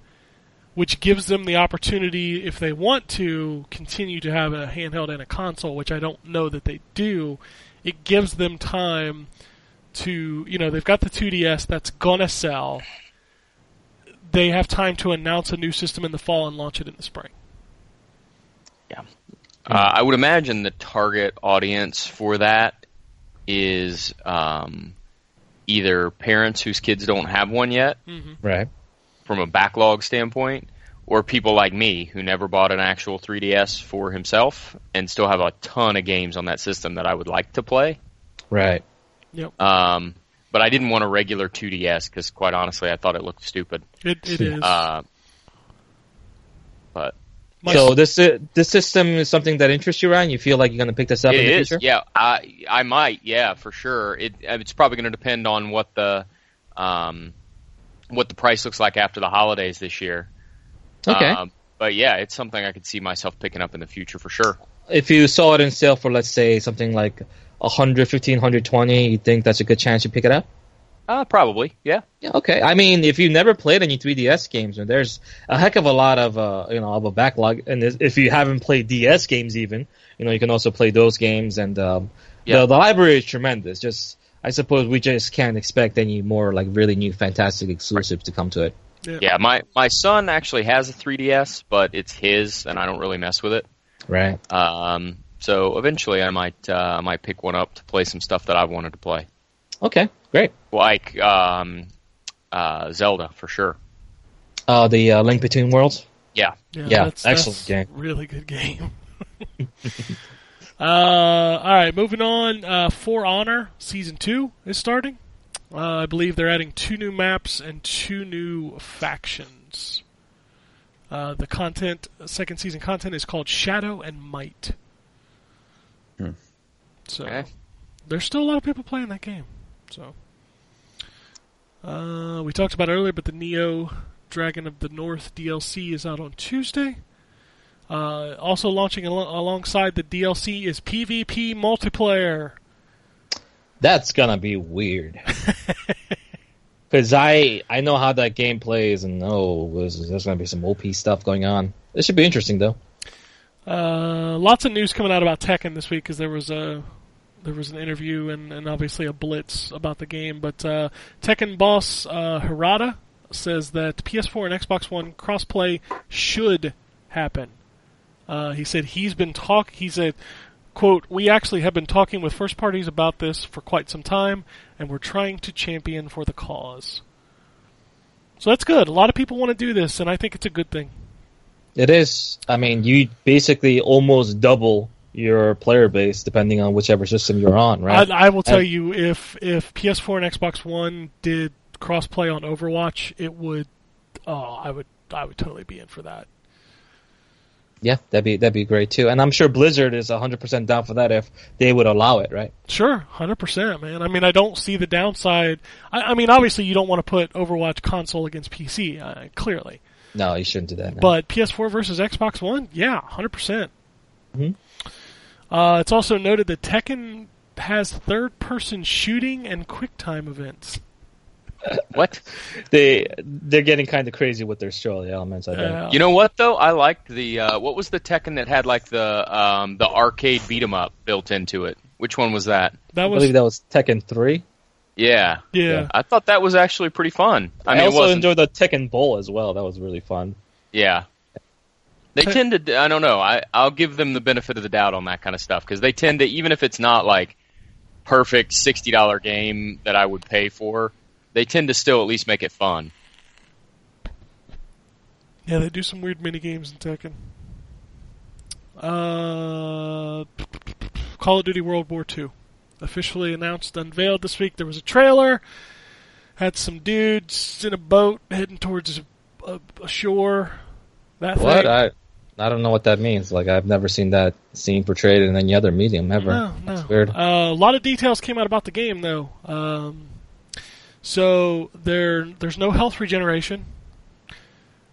which gives them the opportunity, if they want to, continue to have a handheld and a console, which I don't know that they do. It gives them time to, you know, they've got the 2DS that's gonna sell. They have time to announce a new system in the fall and launch it in the spring. Uh, I would imagine the target audience for that is um, either parents whose kids don't have one yet, Right. from a backlog standpoint, or people like me who never bought an actual 3DS for himself and still have a ton of games on that system that I would like to play. Right. Um, but I didn't want a regular 2DS because, quite honestly, I thought it looked stupid. It, it is. Uh, but My so this uh, this system is something that interests you, Ryan. You feel like you're going to pick this up in the is, future? yeah. I I might, yeah, for sure. It it's probably going to depend on what the um what the price looks like after the holidays this year. Okay. Um, but yeah, it's something I could see myself picking up in the future for sure. if you saw it in sale for let's say something like 100, 15, 120, you think that's a good chance you pick it up? Uh, probably, yeah. Yeah, okay. I mean, if you've never played any 3DS games, then there's a heck of a lot of uh, you know of a backlog. And if- if you haven't played DS games, even you know you can also play those games. And um, Yeah. the the library is tremendous. Just I suppose we just can't expect any more like really new fantastic exclusives to come to it. Yeah, my my son actually has a 3DS, but it's his, and I don't really mess with it. Right. Um, so eventually, I might uh, I might pick one up to play some stuff that I wanted to play, Okay. Great. like um, uh, Zelda for sure. Uh, the uh, Link Between Worlds. Yeah, Yeah, that's, excellent that's game. Really good game. uh, all right, moving on. Uh, For Honor season two is starting. Uh, I believe they're adding two new maps and two new factions. Uh, the content, second season content, is called Shadow and Might. Hmm. So Okay. there's still a lot of people playing that game. So uh, we talked about earlier, but the Nioh Dragon of the North DLC is out on Tuesday. Uh, also launching al- alongside the DLC is PvP multiplayer. That's gonna be weird. Because I I know how that game plays, and oh, there's, there's gonna be some OP stuff going on. This should be interesting, though. Uh, lots of news coming out about Tekken this week because there was a there was an interview and, and obviously a blitz about the game. But uh, Tekken boss uh, Harada says that PS4 and Xbox One crossplay should happen. Uh, he said he's been talk. He said, "quote We actually have been talking with first parties about this for quite some time, and we're trying to champion for the cause." So that's good. A lot of people want to do this, and I think it's a good thing. It is. I mean, you basically almost double your player base depending on whichever system you're on, right? I, I will tell And- you, if if PS4 and Xbox One did crossplay on Overwatch, it would. Oh, I would. I would totally be in for that. yeah, that'd be that'd be great too. And I'm sure Blizzard is 100% down for that if they would allow it, right? Sure, hundred percent, man. I mean, I don't see the downside. I, I mean, obviously, you don't want to put Overwatch console against PC, uh, clearly. No, you shouldn't do that. no. But PS4 versus Xbox One, yeah, hundred percent. Mhm. Uh, it's also noted that Tekken has third-person shooting and QuickTime events. What? they they're getting kind of crazy with their story elements. I think. Uh, You know what though? I liked the uh, what was the Tekken that had like the um, the arcade beat 'em up built into it. Which one was that? that I believe that was Tekken 3. Yeah, yeah. I thought that was actually pretty fun. I I, mean, also enjoyed the Tekken Bowl as well. That was really fun. Yeah. They tend to. I don't know. I I'll give them the benefit of the doubt on that kind of stuff because they tend to even if it's not like perfect sixty dollar game that I would pay for, they tend to still at least make it fun. Yeah, they do some weird mini games in Tekken. Uh, Call of Duty World War II officially announced, unveiled this week. There was a trailer. Had some dudes in a boat heading towards a, a, a shore. That What? thing. I I don't know what that means. Like I've never seen that scene portrayed in any other medium ever. No, no. That's weird. Uh, a lot of details came out about the game, though. Um, so there, there's no health regeneration.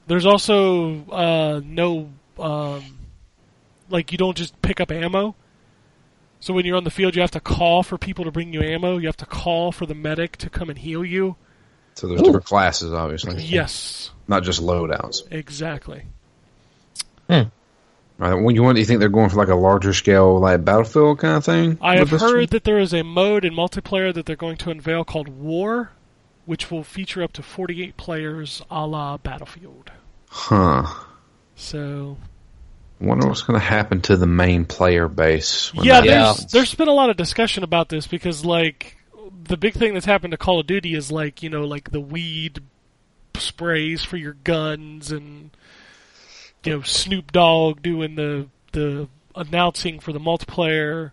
There's also uh, no, um, like you don't just pick up ammo. So when you're on the field, you have to call for people to bring you ammo. You have to call for the medic to come and heal you. So there's different classes, obviously. Yes, Not just loadouts. exactly. Hmm. Right. When you want, do you think they're going for like a larger scale, like Battlefield kind of thing? I have heard one? that there is a mode in multiplayer that they're going to unveil called War, which will feature up to 48 players a la Battlefield. Huh. So Wonder what's going to happen to the main player base. when yeah, Yeah. there's happens. there's been a lot of discussion about this because like the big thing that's happened to Call of Duty is like you know like the weed sprays for your guns and you know Snoop Dogg doing the the announcing for the multiplayer.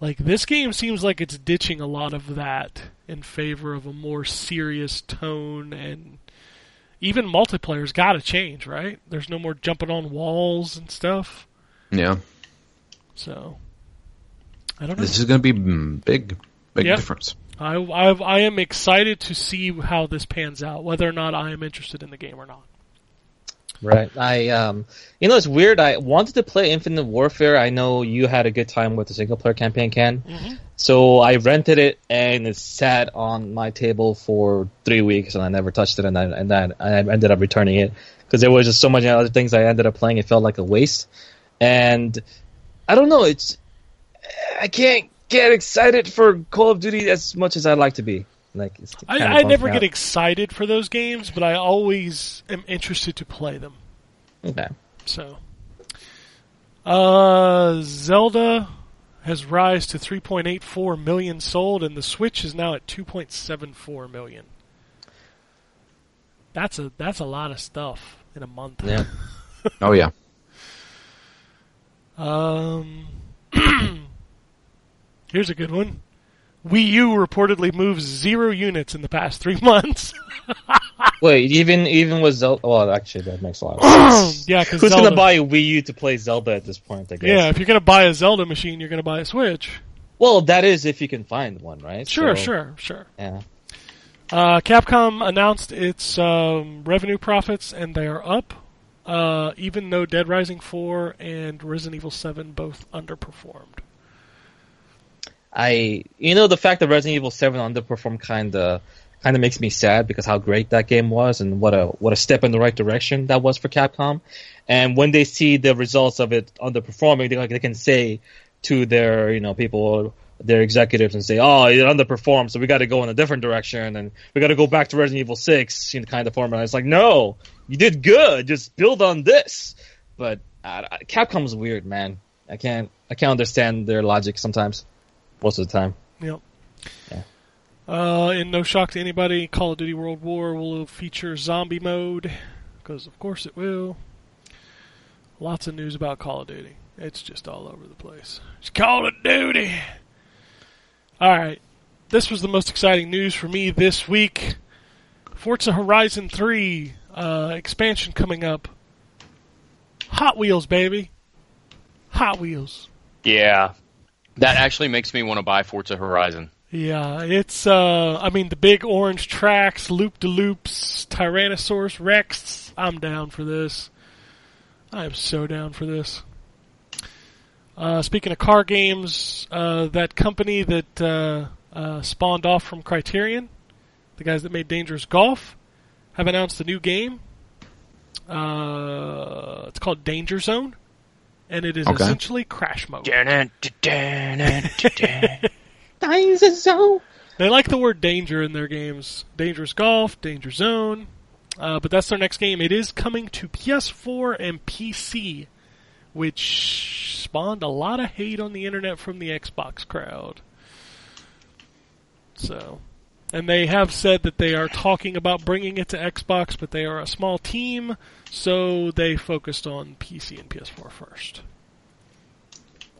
Like this game seems like it's ditching a lot of that in favor of a more serious tone and even multiplayer's got to change, right? There's no more jumping on walls and stuff. Yeah. So I don't know. This is going to be mm, big, big Yep. difference. I, I I am excited to see how this pans out, whether or not I am interested in the game or not. Right. I um you know it's weird. I wanted to play Infinite Warfare. I know you had a good time with the single player campaign, Ken. Mhm. So I rented it and it sat on my table for three weeks and I never touched it and I and then I ended up returning it because there was just so many other things I ended up playing. It felt like a waste. And I don't know. It's I can't get excited for Call of Duty as much as I'd like to be. Like it's I, I never me get excited for those games, but I always am interested to play them. Okay. So, uh, Zelda has rise to 3.84 million sold, and the Switch is now at 2.74 million. That's a that's a lot of stuff in a month. Yeah. Oh yeah. Um, here's a good one. Wii U reportedly moves zero units in the past three months. Wait, even even with Zelda. Well, actually, that makes a lot of sense. yeah, because Who's gonna buy a Wii U to play Zelda at this point? I guess. Yeah, if you're gonna buy a Zelda machine, you're gonna buy a Switch. Well, that is if you can find one, right? Sure, So, sure, sure. Yeah. Uh, Capcom announced its um, revenue profits, and they are up. Uh, even though Dead Rising 4 and Resident Evil 7 both underperformed. I you know the fact that Resident Evil Seven underperformed kind of kind of makes me sad because how great that game was and what a what a step in the right direction that was for Capcom. And when they see the results of it underperforming, they like they can say to their you know people their executives and say, "Oh, it underperformed, so we got to go in a different direction, and we got to go back to Resident Evil Six, you know, kind of format." It's like, no, you did good. Just build on this. But uh, Capcom's weird, man. I can't I can't understand their logic sometimes, most of the time. Yep. Yeah. Uh, in no shock to anybody, Call of Duty World War will feature zombie mode, because of course it will. Lots of news about Call of Duty. It's just all over the place. It's Call of Duty. All right, this was the most exciting news for me this week. Forza Horizon 3 uh, expansion coming up. Hot Wheels, baby. Hot Wheels. Yeah, that actually makes me want to buy Forza Horizon. Yeah, it's uh I mean the big orange tracks, loop de loops, Tyrannosaurus Rex. I'm down for this. I am so down for this. Uh, speaking of car games, uh, that company that uh, uh, spawned off from Criterion, the guys that made Dangerous Golf, have announced a new game. Uh, it's called Danger Zone, and it is Okay. essentially Crash Mode. They like the word danger in their games. Dangerous Golf, Danger Zone. Uh, but that's their next game. It is coming to PS4 and PC, which spawned a lot of hate on the internet from the Xbox crowd. So, and they have said that they are talking about bringing it to Xbox, but they are a small team, so they focused on PC and PS4 first.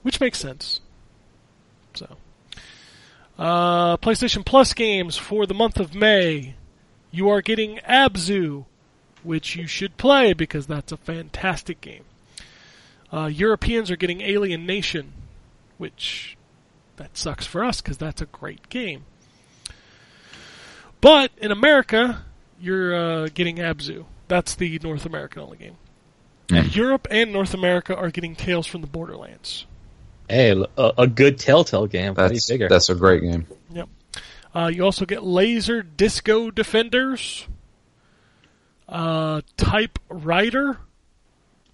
Which makes sense. So, uh, PlayStation Plus games for the month of May. You are getting Abzu, which you should play because that's a fantastic game. Uh, Europeans are getting Alienation, which that sucks for us because that's a great game. But in America, you're uh, getting Abzu. That's the North American only game. Yeah. Europe and North America are getting Tales from the Borderlands. Hey, a, a good Telltale game. What That's figure? that's a great game. Yep. Uh, you also get Laser Disco Defenders, uh, Type Rider.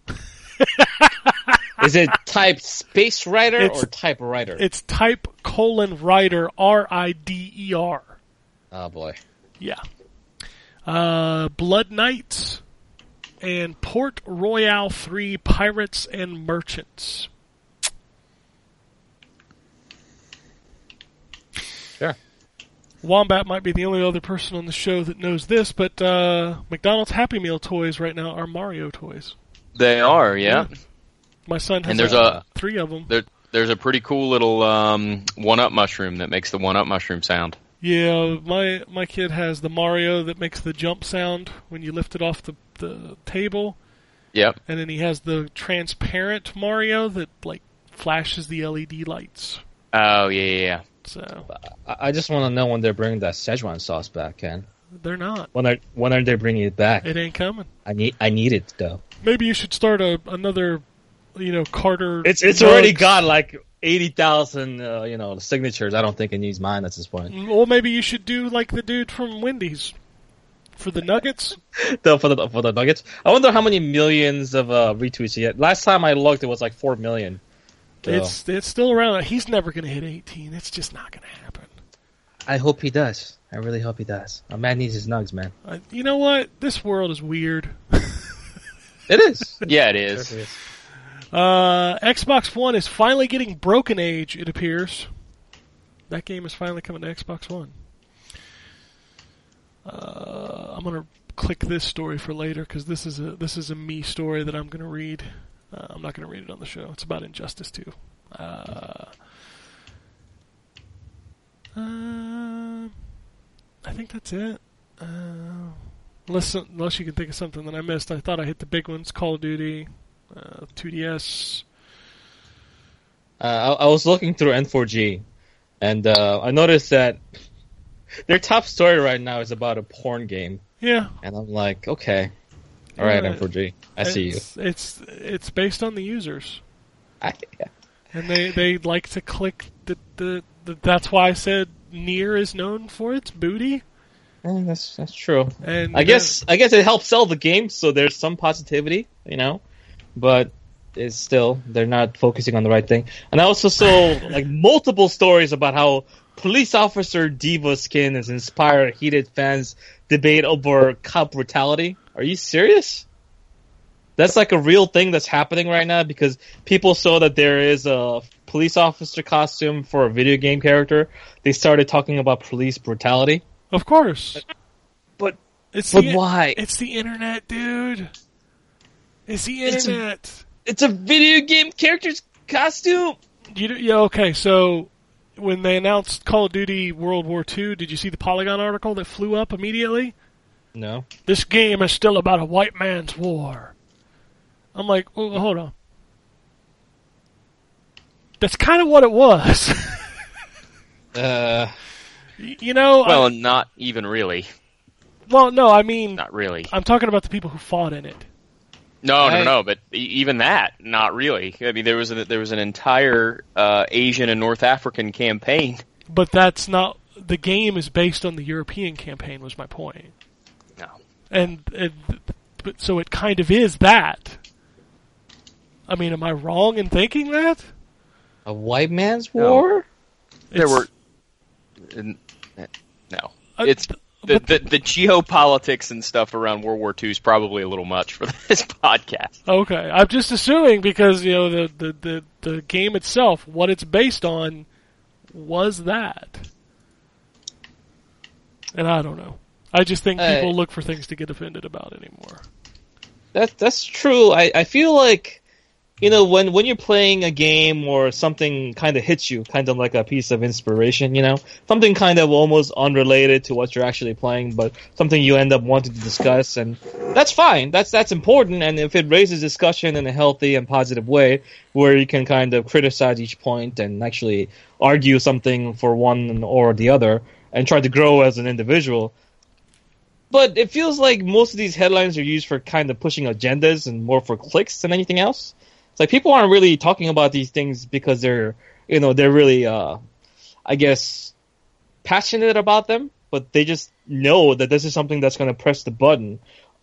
Is it type Space Rider It's- or Type Rider? It's Type colon Rider R I D E R. oh boy. Yeah. Uh, Blood Knights and Port Royale 3 Pirates and Merchants. Sure. Wombat might be the only other person on the show that knows this, but uh, McDonald's Happy Meal toys right now are Mario toys. They are, yeah. My son has And there's uh, a- three of them. There, there's a pretty cool little um, one-up mushroom that makes the one-up mushroom sound. Yeah, my my kid has the Mario that makes the jump sound when you lift it off the the table, Yep. and then he has the transparent Mario that like flashes the LED lights. Oh yeah, yeah, yeah. So I, I just want to know when they're bringing that Szechuan sauce back, Ken. they're not. When are when are they bringing it back? It ain't coming. I need I need it though. Maybe you should start a another, you know, Carter. It's it's already Nugs. got like eighty thousand uh, you know signatures. I don't think it needs mine at this point. Well, maybe you should do like the dude from Wendy's for the Nuggets. Though for the for the Nuggets, I wonder how many millions of uh, retweets he had. Last time I looked, it was like four million. So, It's it's still around. He's never going to hit 18. It's just not going to happen. I hope he does. I really hope he does. A man needs his nugs, man. Uh, you know what? This world is weird. It is. Yeah, it is. Uh, Xbox One is finally getting Broken Age. It appears that game is finally coming to Xbox One. Uh, I'm gonna click this story for later because this is a this is a me story that I'm gonna read. Uh, I'm not gonna read it on the show. It's about Injustice 2. Uh, uh, I think that's it. Uh, unless unless you can think of something that I missed. I thought I hit the big ones: Call of Duty, uh, 2DS. Uh, I, I was looking through N4G, and uh, I noticed that their top story right now is about a porn game, Yeah, and I'm like, okay, all right, Yeah, N4G, I see you. it's, It's based on the users, I, yeah. and they they like to click that the, the that's why I said NieR is known for its booty. Eh, that's that's true. And I guess I guess it helps sell the game, so there's some positivity, you know. But it's still they're not focusing on the right thing. And I also saw like multiple stories about how police officer D.Va skin has inspired heated fans debate over cop brutality. Are you serious? That's like a real thing that's happening right now because people saw that there is a police officer costume for a video game character. They started talking about police brutality. of course. But It's but the, why? It's the internet, dude. It's the It's a- It's a video game character's costume. You do, yeah, okay. So when they announced Call of Duty World War II, did you see the Polygon article that flew up immediately? No. This game is still about a white man's war. I'm like, well, hold on. That's kind of what it was. Uh, you know, Well, I- not even really. well, no, I mean, Not really. I'm talking about the people who fought in it. No, I- no, no. But e- even that, not really. I mean, there was a, there was an entire uh, Asian and North African campaign. But that's not the game is based on the European campaign. Was my point. No. and, and but so it kind of is that. I mean, am I wrong in thinking that? a white man's No. war? There It's- were. n- No, uh, it's the, the the geopolitics and stuff around World War II is probably a little much for this podcast. okay. I'm just assuming because you know the, the the the game itself, what it's based on, was that. And I don't know. I just think Uh, people look for things to get offended about anymore. That that's true. I, I feel like you know when when you're playing a game or something kind of hits you, kind of like a piece of inspiration. You know, something kind of almost unrelated to what you're actually playing, but something you end up wanting to discuss, and that's fine. That's that's important. And if it raises discussion in a healthy and positive way, where you can kind of criticize each point and actually argue something for one or the other, and try to grow as an individual, but it feels like most of these headlines are used for kind of pushing agendas and more for clicks than anything else. It's like people aren't really talking about these things because they're, you know, they're really, uh, I guess, passionate about them, but they just know that this is something that's going to press the button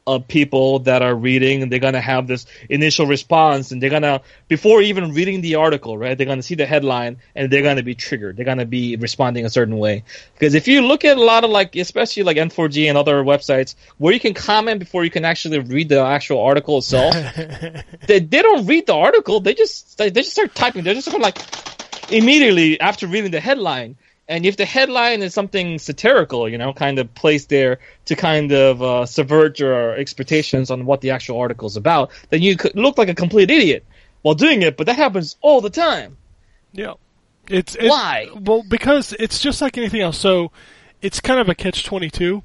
of people that are reading and they're going to have this initial response and they're going to, before even reading the article, right, they're going to see the headline and they're going to be triggered. They're going to be responding a certain way. Because if you look at a lot of like, especially like N4G and other websites where you can comment before you can actually read the actual article itself, they, they don't read the article. They just, they, they just start typing. They're just of like, immediately after reading the headline. And if the headline is something satirical, you know, kind of placed there to kind of uh, subvert your expectations on what the actual article is about, then you could look like a complete idiot while doing it. But that happens all the time. Yeah. It's it, Why? Well, because it's just like anything else. So it's kind of a catch twenty two.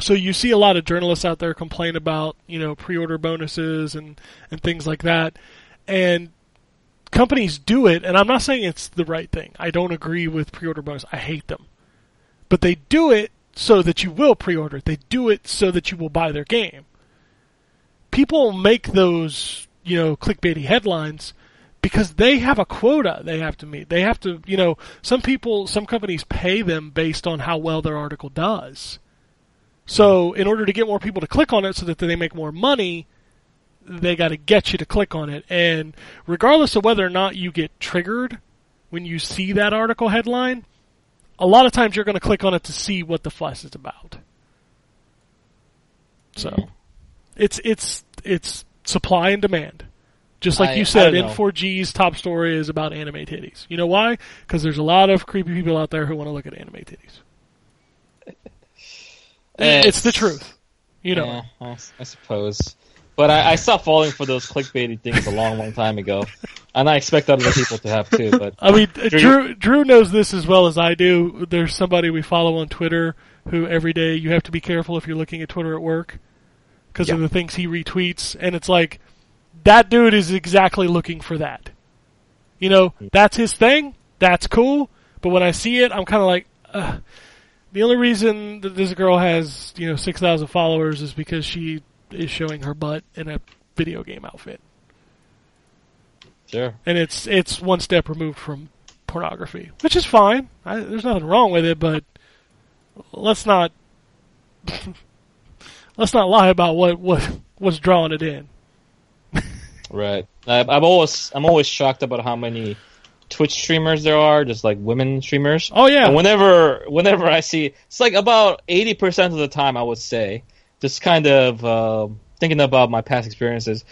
So you see a lot of journalists out there complain about you know pre order bonuses and and things like that, and companies do it. And I'm not saying it's the right thing. I don't agree with pre order bonus. I hate them, but they do it so that you will pre order. They do it so that you will buy their game. People make those you know clickbaity headlines because they have a quota they have to meet. They have to, you know, some people, some companies pay them based on how well their article does. So, in order to get more people to click on it so that they make more money, they got to get you to click on it. And regardless of whether or not you get triggered when you see that article headline, a lot of times you're going to click on it to see what the fuss is about. So, it's it's it's supply and demand. Just like I- you said. N4G's top story is about anime titties. You know why? Because there's a lot of creepy people out there who want to look at anime titties. it's the truth. You know. Yeah, I, I suppose. But I, I stopped falling for those clickbaity things a long, long time ago, and I expect other people to have too. But I mean, Drew- Drew Drew knows this as well as I do. There's somebody we follow on Twitter who every day you have to be careful if you're looking at Twitter at work because of the things he retweets, and it's like that dude is exactly looking for that. You know, that's his thing. That's cool. But when I see it, I'm kind of like, uh, the only reason that this girl has you know six thousand followers is because she is showing her butt in a video game outfit sure, and it's it's one step removed from pornography, which is fine. I, there's nothing wrong with it, but let's not let's not lie about what what what's drawing it in. Right. I, I'm always I'm always shocked about how many Twitch streamers there are, just like women streamers. Oh yeah, And whenever whenever I see, it's like about eighty percent of the time, I would say, just kind of uh, thinking about my past experiences.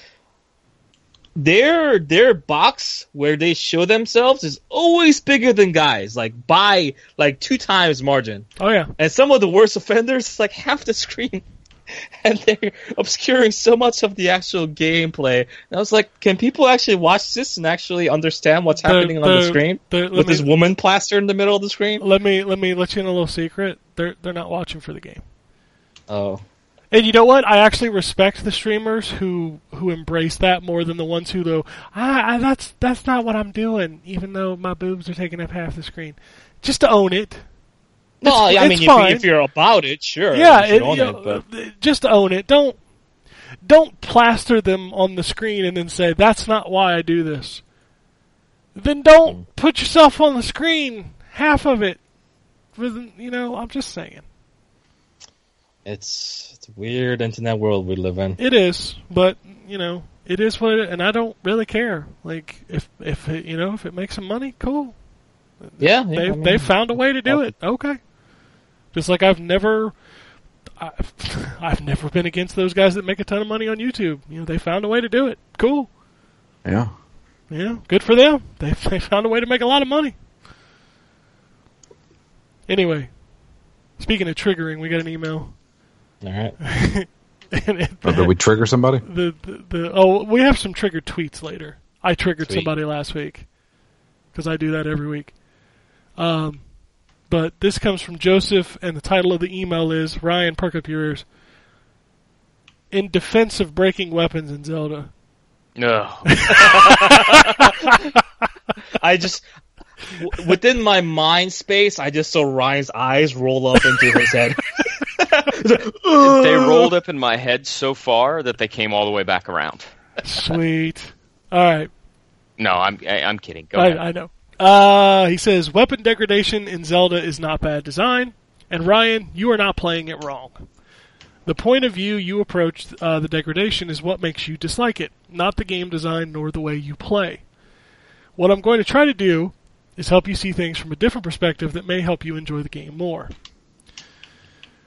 Their their box where they show themselves is always bigger than guys, like by like two times margin. oh yeah. And some of the worst offenders, like half the screen. And they're obscuring so much of the actual gameplay. And I was like, can people actually watch this and actually understand what's happening on the screen? the- With me- this woman plastered in the middle of the screen? Let me let me let you in a little secret. They're they're not watching for the game. Oh. And you know what? I actually respect the streamers who who embrace that more than the ones who go, ah, ah, that's that's not what I'm doing, even though my boobs are taking up half the screen. Just to own it. No, It's- I mean, it's fine. you- if you're about it, sure. yeah, it, own it, know, uh, just to own it. Don't don't plaster them on the screen and then say that's not why I do this. Then don't Hmm. put yourself on the screen. Half of it. With you know, I'm just saying. it's weird internet world we live in. It is, but you know, it is what it, and I don't really care. Like if if it, you know if it makes some money, cool. Yeah, yeah, They I mean, they found a way to do it. Okay. Just like I've never, I've, I've never been against those guys that make a ton of money on YouTube. You know, they found a way to do it. Cool. Yeah. Yeah, good for them. They they found a way to make a lot of money. Anyway, speaking of triggering, we got an email. All right. and it, Oh, did we trigger somebody? the, the the oh we have some triggered tweets later. I triggered Sweet. somebody last week because I do that every week. Um, but this comes from Joseph, and the title of the email is Ryan perk up your ears. In defense of breaking weapons in Zelda. No. I just w- within my mind space, I just saw Ryan's eyes roll up into his head. they rolled up in my head so far that they came all the way back around. Sweet. All right. No, I'm I, I'm kidding. Go I, ahead. I know. Uh, he says weapon degradation in Zelda is not bad design, and Ryan, you are not playing it wrong. The point of view you approach uh, the degradation is what makes you dislike it, not the game design nor the way you play. What I'm going to try to do is help you see things from a different perspective that may help you enjoy the game more.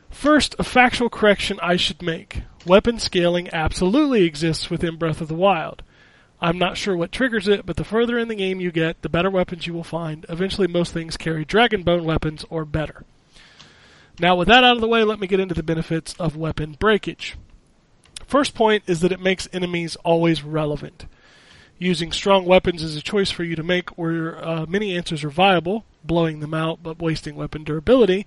First, a factual correction I should make. Weapon scaling absolutely exists within Breath of the Wild. I'm not sure what triggers it, but the further in the game you get, the better weapons you will find. Eventually, most things carry Dragon Bone weapons or better. Now, with that out of the way, let me get into the benefits of weapon breakage. First point is that it makes enemies always relevant. Using strong weapons is a choice for you to make where uh, many answers are viable, blowing them out but wasting weapon durability,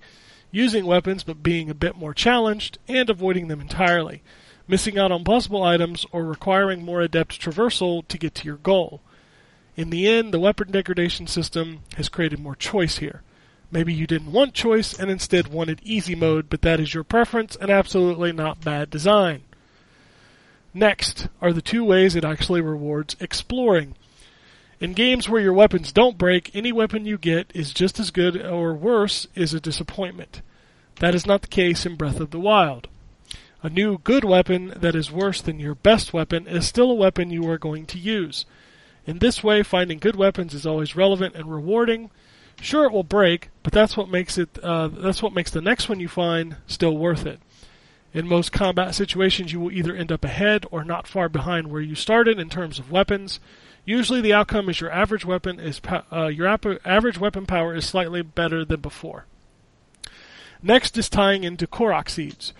using weapons but being a bit more challenged, and avoiding them entirely missing out on possible items, or requiring more adept traversal to get to your goal. In the end, the weapon degradation system has created more choice here. Maybe you didn't want choice and instead wanted easy mode, but that is your preference and absolutely not bad design. Next are the two ways it actually rewards exploring. In games where your weapons don't break, any weapon you get is just as good or worse is a disappointment. That is not the case in Breath of the Wild. A new good weapon that is worse than your best weapon is still a weapon you are going to use. In this way, finding good weapons is always relevant and rewarding. Sure, it will break, but that's what makes it. Uh, that's what makes the next one you find still worth it. In most combat situations, you will either end up ahead or not far behind where you started in terms of weapons. Usually, the outcome is your average weapon is uh, your ap- average weapon power is slightly better than before. Next is tying into Korok seeds.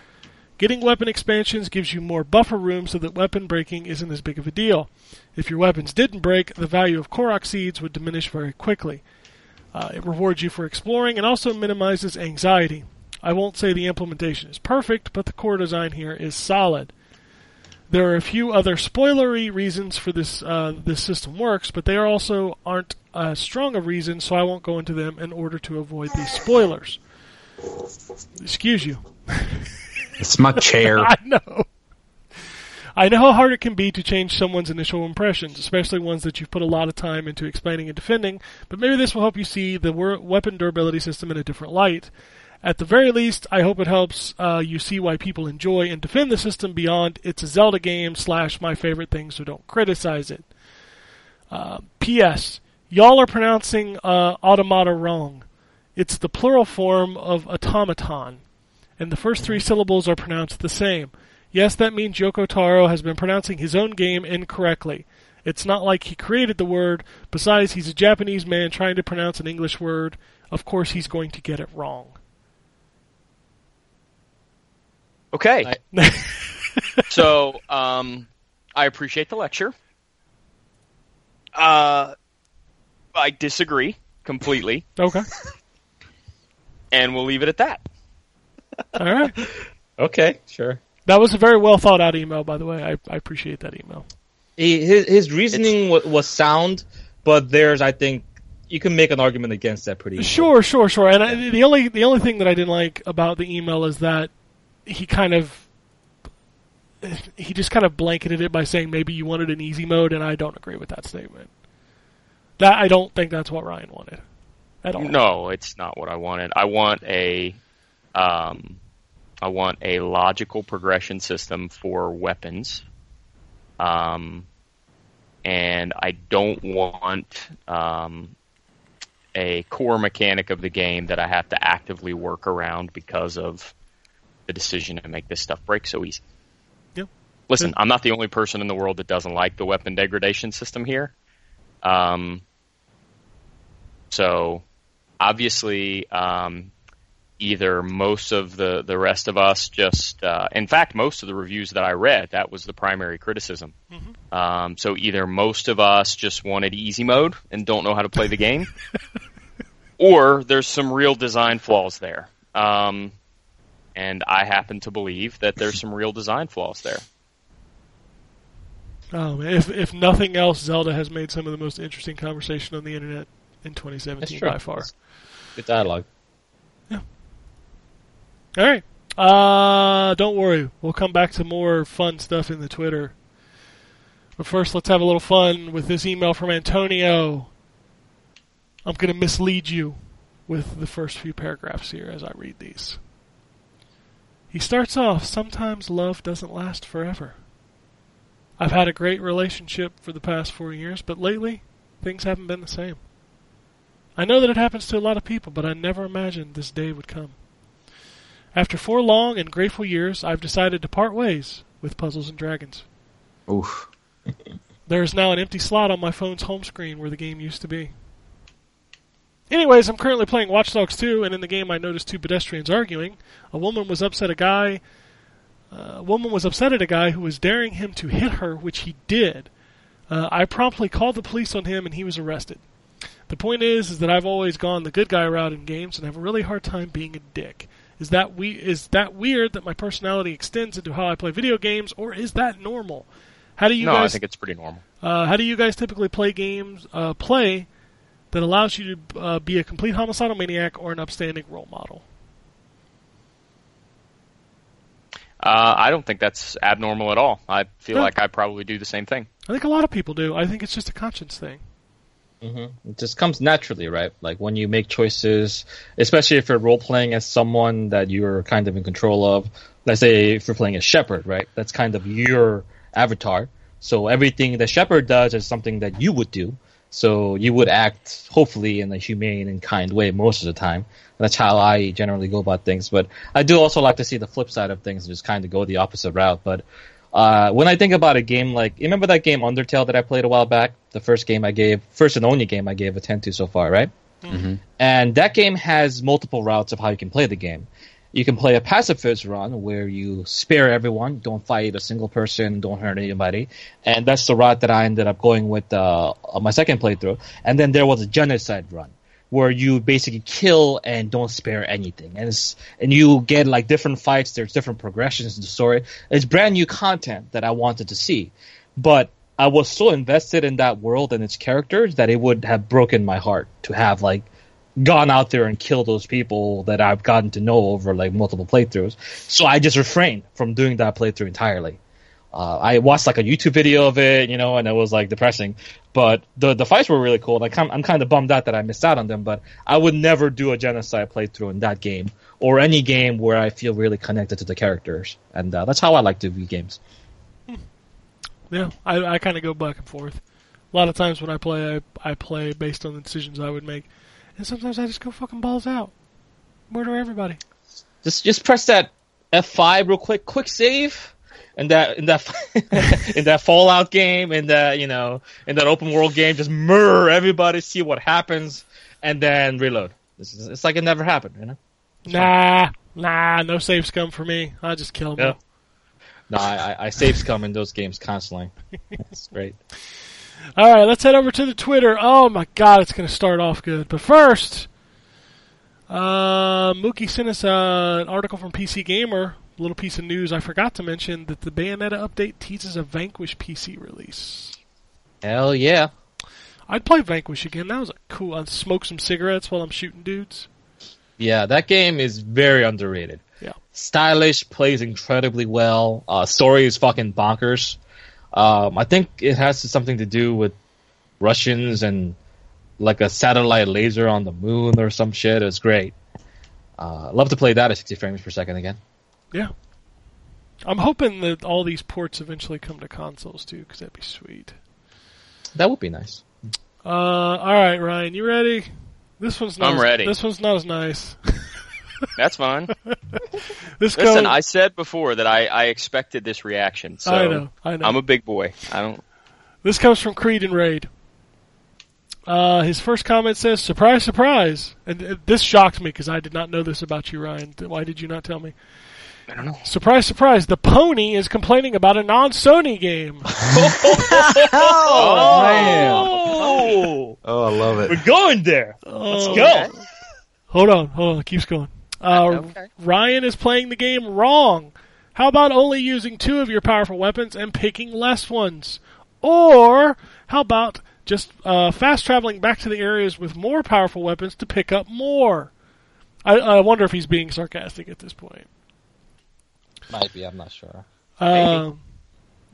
Getting weapon expansions gives you more buffer room so that weapon breaking isn't as big of a deal. If your weapons didn't break, the value of Korok seeds would diminish very quickly. Uh, it rewards you for exploring and also minimizes anxiety. I won't say the implementation is perfect, but the core design here is solid. There are a few other spoilery reasons for this uh, this system works, but they are also aren't as strong of reasons, so I won't go into them in order to avoid these spoilers. Excuse you. It's my chair. I know. I know how hard it can be to change someone's initial impressions, especially ones that you've put a lot of time into explaining and defending, but maybe this will help you see the weapon durability system in a different light. At the very least, I hope it helps uh, you see why people enjoy and defend the system beyond it's a Zelda game slash my favorite thing, so don't criticize it. Uh, P.S. Y'all are pronouncing uh, automata wrong. It's the plural form of automaton, and the first three syllables are pronounced the same. Yes, that means Yoko Taro has been pronouncing his own game incorrectly. It's not like he created the word. Besides, he's a Japanese man trying to pronounce an English word. Of course, he's going to get it wrong. Okay. so, um, I appreciate the lecture. Uh, I disagree completely, Okay. and we'll leave it at that. All right. Okay, sure. That was a very well thought out email, by the way. I, I appreciate that email. He, his, his reasoning was, was sound, but there's, I think, you can make an argument against that pretty. easily. Sure, sure, sure. And I, the only the only thing that I didn't like about the email is that he kind of he just kind of blanketed it by saying maybe you wanted an easy mode, and I don't agree with that statement. That I don't think that's what Ryan wanted at all. No, it's not what I wanted. I want a, um, I want a logical progression system for weapons. Um, and I don't want um, a core mechanic of the game that I have to actively work around because of the decision to make this stuff break so easy. Yep. Listen, I'm not the only person in the world that doesn't like the weapon degradation system here. Um, so obviously, um, either most of the, the rest of us just, uh, in fact, most of the reviews that I read, that was the primary criticism. Um, so either most of us just wanted easy mode and don't know how to play the game, or there's some real design flaws there. Um, and I happen to believe that there's some real design flaws there. Um, if if nothing else, Zelda has made some of the most interesting conversation on the internet in 2017 That's true. by far. Good dialogue. Yeah. All right. Uh, don't worry. We'll come back to more fun stuff in the Twitter. But first, let's have a little fun with this email from Antonio. I'm going to mislead you with the first few paragraphs here as I read these. He starts off, sometimes love doesn't last forever. I've had a great relationship for the past four years, but lately, things haven't been the same. I know that it happens to a lot of people, but I never imagined this day would come. After four long and grateful years, I've decided to part ways with Puzzles and Dragons. Oof. There is now an empty slot on my phone's home screen where the game used to be. Anyways, I'm currently playing Watch Dogs 2, and in the game I noticed two pedestrians arguing. A woman was upset a guy. Uh, a woman was upset at a guy who was daring him to hit her, which he did. Uh, I promptly called the police on him, and he was arrested. The point is, is that I've always gone the good guy route in games, and have a really hard time being a dick. Is that we is that weird that my personality extends into how I play video games, or is that normal? How do you no, I guys think it's pretty normal. uh, how do you guys typically play games? Uh, play that allows you to uh, be a complete homicidal maniac or an upstanding role model. Uh, I don't think that's abnormal at all. I feel No. like I probably do the same thing. I think a lot of people do. I think it's just a conscience thing. hmm It just comes naturally, right? Like when you make choices, especially if you're role playing as someone that you're kind of in control of. Let's say if you're playing as Shepard, right? That's kind of your avatar. So everything that Shepard does is something that you would do. So you would act hopefully in a humane and kind way most of the time. That's how I generally go about things. But I do also like to see the flip side of things and just kind of go the opposite route. But uh, when I think about a game like, remember that game Undertale that I played a while back? The first game I gave, first and only game I gave a 10 to so far, right? And that game has multiple routes of how you can play the game. You can play a pacifist run where you spare everyone, don't fight a single person, don't hurt anybody, and that's the route that I ended up going with uh, my second playthrough. And then there was a genocide run where you basically kill and don't spare anything, and it's, and you get like different fights. There's different progressions in the story. It's brand new content that I wanted to see, but I was so invested in that world and its characters that it would have broken my heart to have like gone out there and killed those people that I've gotten to know over like multiple playthroughs. So I just refrained from doing that playthrough entirely. Uh, I watched like a YouTube video of it, you know, and it was like depressing. But the the fights were really cool. Like I'm, I'm kind of bummed out that I missed out on them. But I would never do a genocide playthrough in that game or any game where I feel really connected to the characters, and uh, that's how I like to view games. Yeah, I, I kind of go back and forth. A lot of times when I play, I, I play based on the decisions I would make, and sometimes I just go fucking balls out, murder everybody. Just just press that F5 real quick, quick save. In that in that in that Fallout game, in that you know, in that open world game, just murder everybody, see what happens, and then reload. This is, it's like it never happened, you know. Nah, nah, no save scum for me. I just kill them. Yeah. No, I, I, I save scum in those games constantly. It's great. All right, let's head over to the Twitter. Oh my God, it's going to start off good. But first, uh, Mookie sent us uh, an article from PC Gamer. A little piece of news I forgot to mention that the Bayonetta update teases a Vanquish PC release. Hell yeah. I'd play Vanquish again. That was a cool. I'd smoke some cigarettes while I'm shooting dudes. Yeah, that game is very underrated. Yeah. Stylish, plays incredibly well. Uh, story is fucking bonkers. Um, I think it has something to do with Russians and like a satellite laser on the moon or some shit. It's great. Uh, love to play that at 60 frames per second again. Yeah. I'm hoping that all these ports eventually come to consoles too, because that'd be sweet. That would be nice. Uh, all right, Ryan, you ready? This one's not. I'm as- ready. This one's not as nice. That's fine. This Listen, goes- I said before that I, I expected this reaction. So I know, I know. I'm a big boy. I don't. This comes from Creed and Raid. Uh, his first comment says, "Surprise, surprise!" And uh, this shocked me because I did not know this about you, Ryan. Why did you not tell me? I don't know. Surprise, surprise! The pony is complaining about a non-Sony game. Oh, man. Oh, Oh, I love it. we're going there. Let's Oh. go. Hold on, hold on. It keeps going. Uh, Okay. Ryan is playing the game wrong. How about only using two of your powerful weapons and picking less ones? Or how about just uh, fast traveling back to the areas with more powerful weapons to pick up more? I, I wonder if he's being sarcastic at this point. Might be. I'm not sure. Um,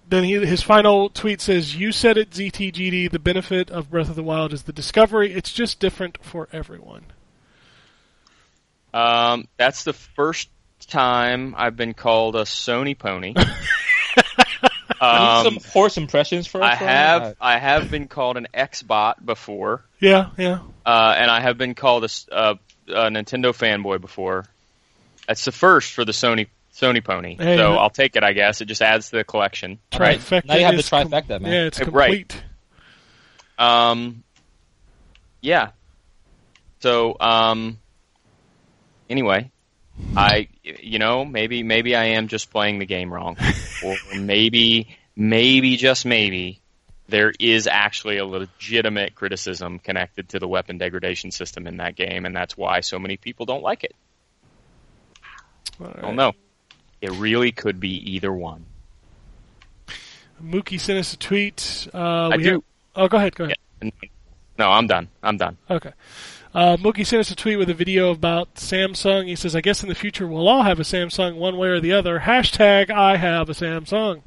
then he, his final tweet says, "You said it, ZTGD. The benefit of Breath of the Wild is the discovery. It's just different for everyone." Um, that's the first time I've been called a Sony pony. um, some horse impressions for us. I Ryan? have I have been called an Xbot before, Yeah, yeah. uh, and I have been called a, s- uh, a Nintendo fanboy before. That's the first for the Sony Sony pony. Hey, so but- I'll take it. I guess it just adds to the collection. Right. Now you have the is com- trifecta, man. Yeah, it's Uh, right. complete. Um, yeah. So, um, anyway, I, you know, maybe, maybe I am just playing the game wrong, or maybe, maybe just maybe, there is actually a legitimate criticism connected to the weapon degradation system in that game, and that's why so many people don't like it. All I don't know. It really could be either one. Mookie sent us a tweet. Uh, I do. have- oh, go ahead. Go ahead. No, I'm done. I'm done. Okay. Uh, Mookie sent us a tweet with a video about Samsung. He says, "I guess in the future we'll all have a Samsung, one way or the other." Hashtag I have a Samsung.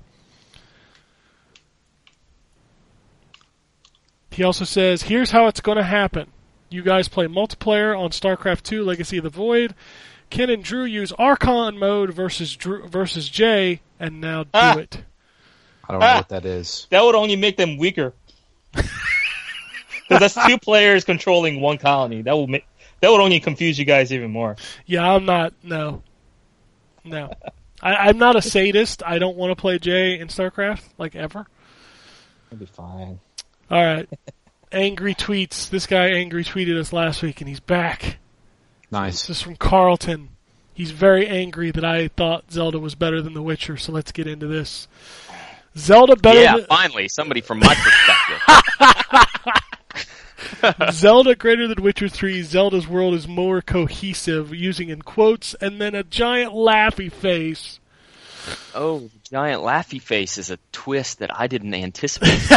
He also says, "Here's how it's going to happen. You guys play multiplayer on StarCraft 2: Legacy of the Void. Ken and Drew use Archon mode versus Drew versus Jay, and now do Ah. it." I don't know Ah. what that is. That would only make them weaker. Because that's two players controlling one colony. That will make that would only confuse you guys even more. Yeah, I'm not. No, no. I, I'm not a sadist. I don't want to play Jay in StarCraft like ever. It'll be fine. All right. angry tweets. This guy angry tweeted us last week, and he's back. Nice. This is from Carlton. He's very angry that I thought Zelda was better than The Witcher. So let's get into this. Zelda better. yeah, than, finally, somebody from my perspective. Zelda greater than Witcher 3, Zelda's world is more cohesive, using in quotes, and then a giant laughy face. Oh, giant laughy face is a twist that I didn't anticipate.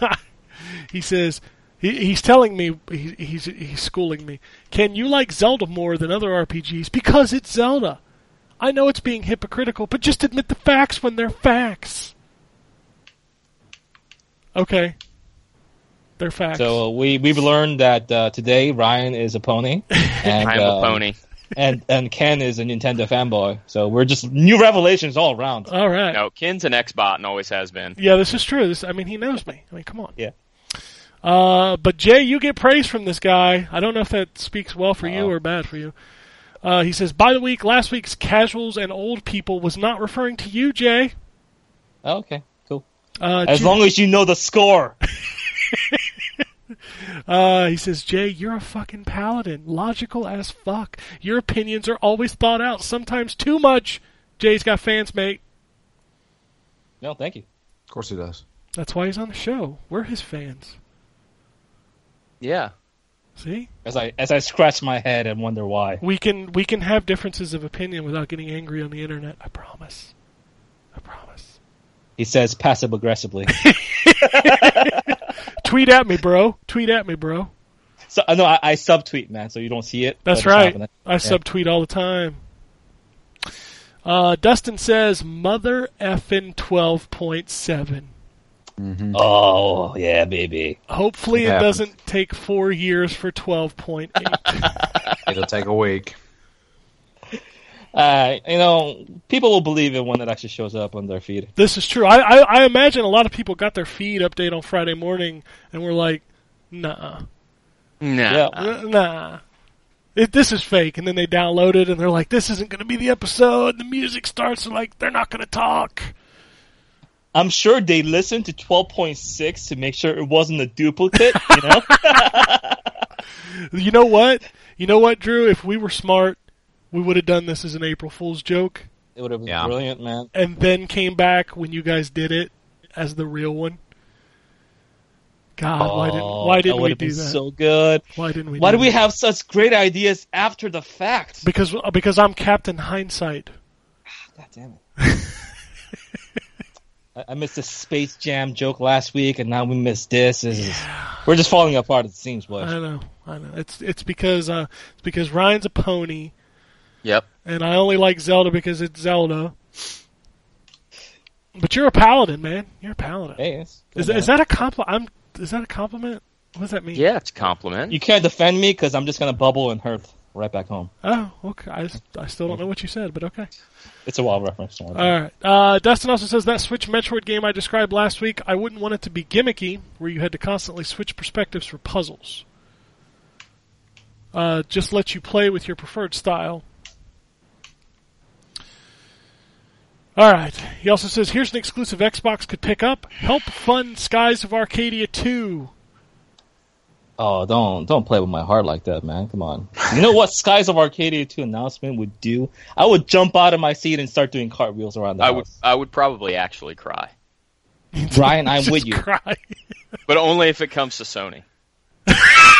He says, he, he's telling me, he, he's, he's schooling me, can you like Zelda more than other RPGs? Because it's Zelda. I know it's being hypocritical, but just admit the facts when they're facts. Okay. They're facts. So uh, we we've learned that uh, today Ryan is a pony, and I'm a pony. and and Ken is a Nintendo fanboy. So we're just new revelations all around. All right. No, Ken's an Xbot and always has been. Yeah, this is true. This, I mean, he knows me. I mean, come on. Yeah. Uh, but Jay, you get praise from this guy. I don't know if that speaks well for you Uh-oh. or bad for you. Uh, he says, by the week, last week's casuals and old people was not referring to you, Jay. Oh, okay, cool. Uh, As Ju- long as you know the score. uh, he says, Jay, you're a fucking paladin. Logical as fuck. Your opinions are always thought out, sometimes too much. Jay's got fans, mate. No, thank you. Of course he does. That's why he's on the show. We're his fans. Yeah. See? As I as I scratch my head and wonder why. We can we can have differences of opinion without getting angry on the internet. I promise. I promise. He says passive aggressively. Tweet at me, bro. Tweet at me, bro. so I know I, I subtweet, man, so you don't see it. That's right. happening. I subtweet all the time. Uh, Dustin says mother effin twelve point seven. Oh yeah, baby. Hopefully, It it, doesn't take four years for twelve point eight. It'll take a week. Uh, you know, people will believe it when it actually shows up on their feed. this is true. I, I I imagine a lot of people got their feed update on Friday morning and were like, "Nah, Nah. Yeah. uh, nah." It, this is fake, and then they download it, and they're like, "This isn't going to be the episode." The music starts, and like, they're not going to talk. I'm sure they listened to 12.6 to make sure it wasn't a duplicate. You know, You know what? You know what, Drew? If we were smart, we would have done this as an April Fool's joke, it would have been Yeah. brilliant, man. and then came back when you guys did it as the real one. God, why didn't Oh, why didn't we do been that? So good. why didn't we? Why do do we that? have such great ideas after the fact? Because because I'm Captain Hindsight. God damn it. I, I missed a Space Jam joke last week, and now we missed this. This is- we're just falling apart. It seems, boys. I know, I know. It's it's because uh it's because Ryan's a pony, Yep. and I only like Zelda because it's Zelda. But you're a paladin, man. You're a paladin. Hey, Is, is that a compliment? Is that a compliment? What does that mean? Yeah, it's a compliment. You can't defend me because I'm just gonna bubble and hurt right back home. Oh, okay. I, I still don't know what you said, but okay. It's a wild reference. All right. Uh, Dustin also says that Switch Metroid game I described last week. I wouldn't want it to be gimmicky, where you had to constantly switch perspectives for puzzles. Uh, just let you play with your preferred style. All right. He also says here's an exclusive Xbox could pick up. Help fund Skies of Arcadia 2. Oh, don't don't play with my heart like that, man. Come on. You know what Skies of Arcadia 2 announcement would do? I would jump out of my seat and start doing cartwheels around the I house. would I would probably actually cry, Brian, I'm Just with you. Cry. but only if it comes to Sony.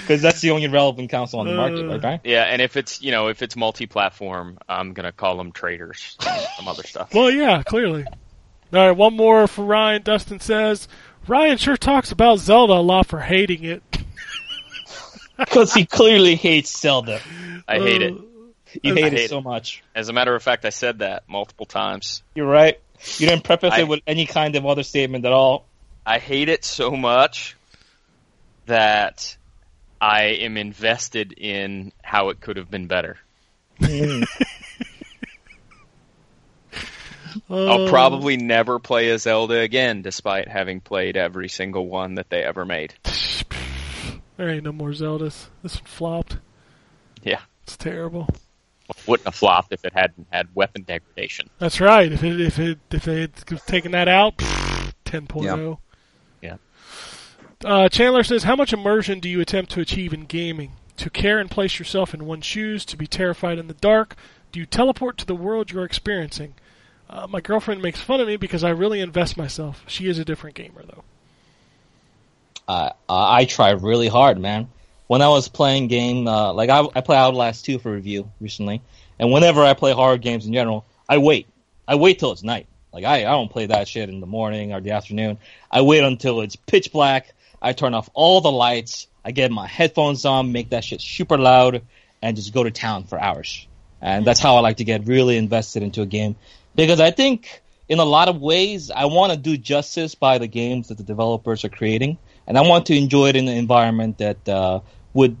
Because that's the only relevant console on the market, Uh. right, Brian? Yeah, and if it's you know if it's multi-platform, I'm gonna call them traitors, some other stuff. Well, yeah, clearly. All right, one more for Ryan. Dustin says Ryan sure talks about Zelda a lot for hating it. Because he clearly hates Zelda. I hate it. You I hate hate it it. so much. As a matter of fact, I said that multiple times. You're right. You didn't preface I- it with any kind of other statement at all. I hate it so much that I am invested in how it could have been better. I'll Uh, probably never play a Zelda again, despite having played every single one that they ever made. There ain't no more Zeldas. This one flopped. Yeah, It's terrible. wouldn't have flopped if it hadn't had weapon degradation. That's right. If it if it if they had taken that out, 10.0. Yeah. Uh, Chandler says, "How much immersion do you attempt to achieve in gaming? To care and place yourself in one's shoes, to be terrified in the dark. Do you teleport to the world you're experiencing? Uh, my girlfriend makes fun of me because I really invest myself. She is a different gamer, though. I try really hard, man. When I was playing game, uh, like I, I play Outlast 2 for review recently, and whenever I play horror games in general, I wait. I wait till it's night. Like I, I don't play that shit in the morning or the afternoon. I wait until it's pitch black. I turn off all the lights. I get my headphones on, make that shit super loud, and just go to town for hours. And that's how I like to get really invested into a game because I think in a lot of ways, I want to do justice by the games that the developers are creating, and I want to enjoy it in an environment that uh, would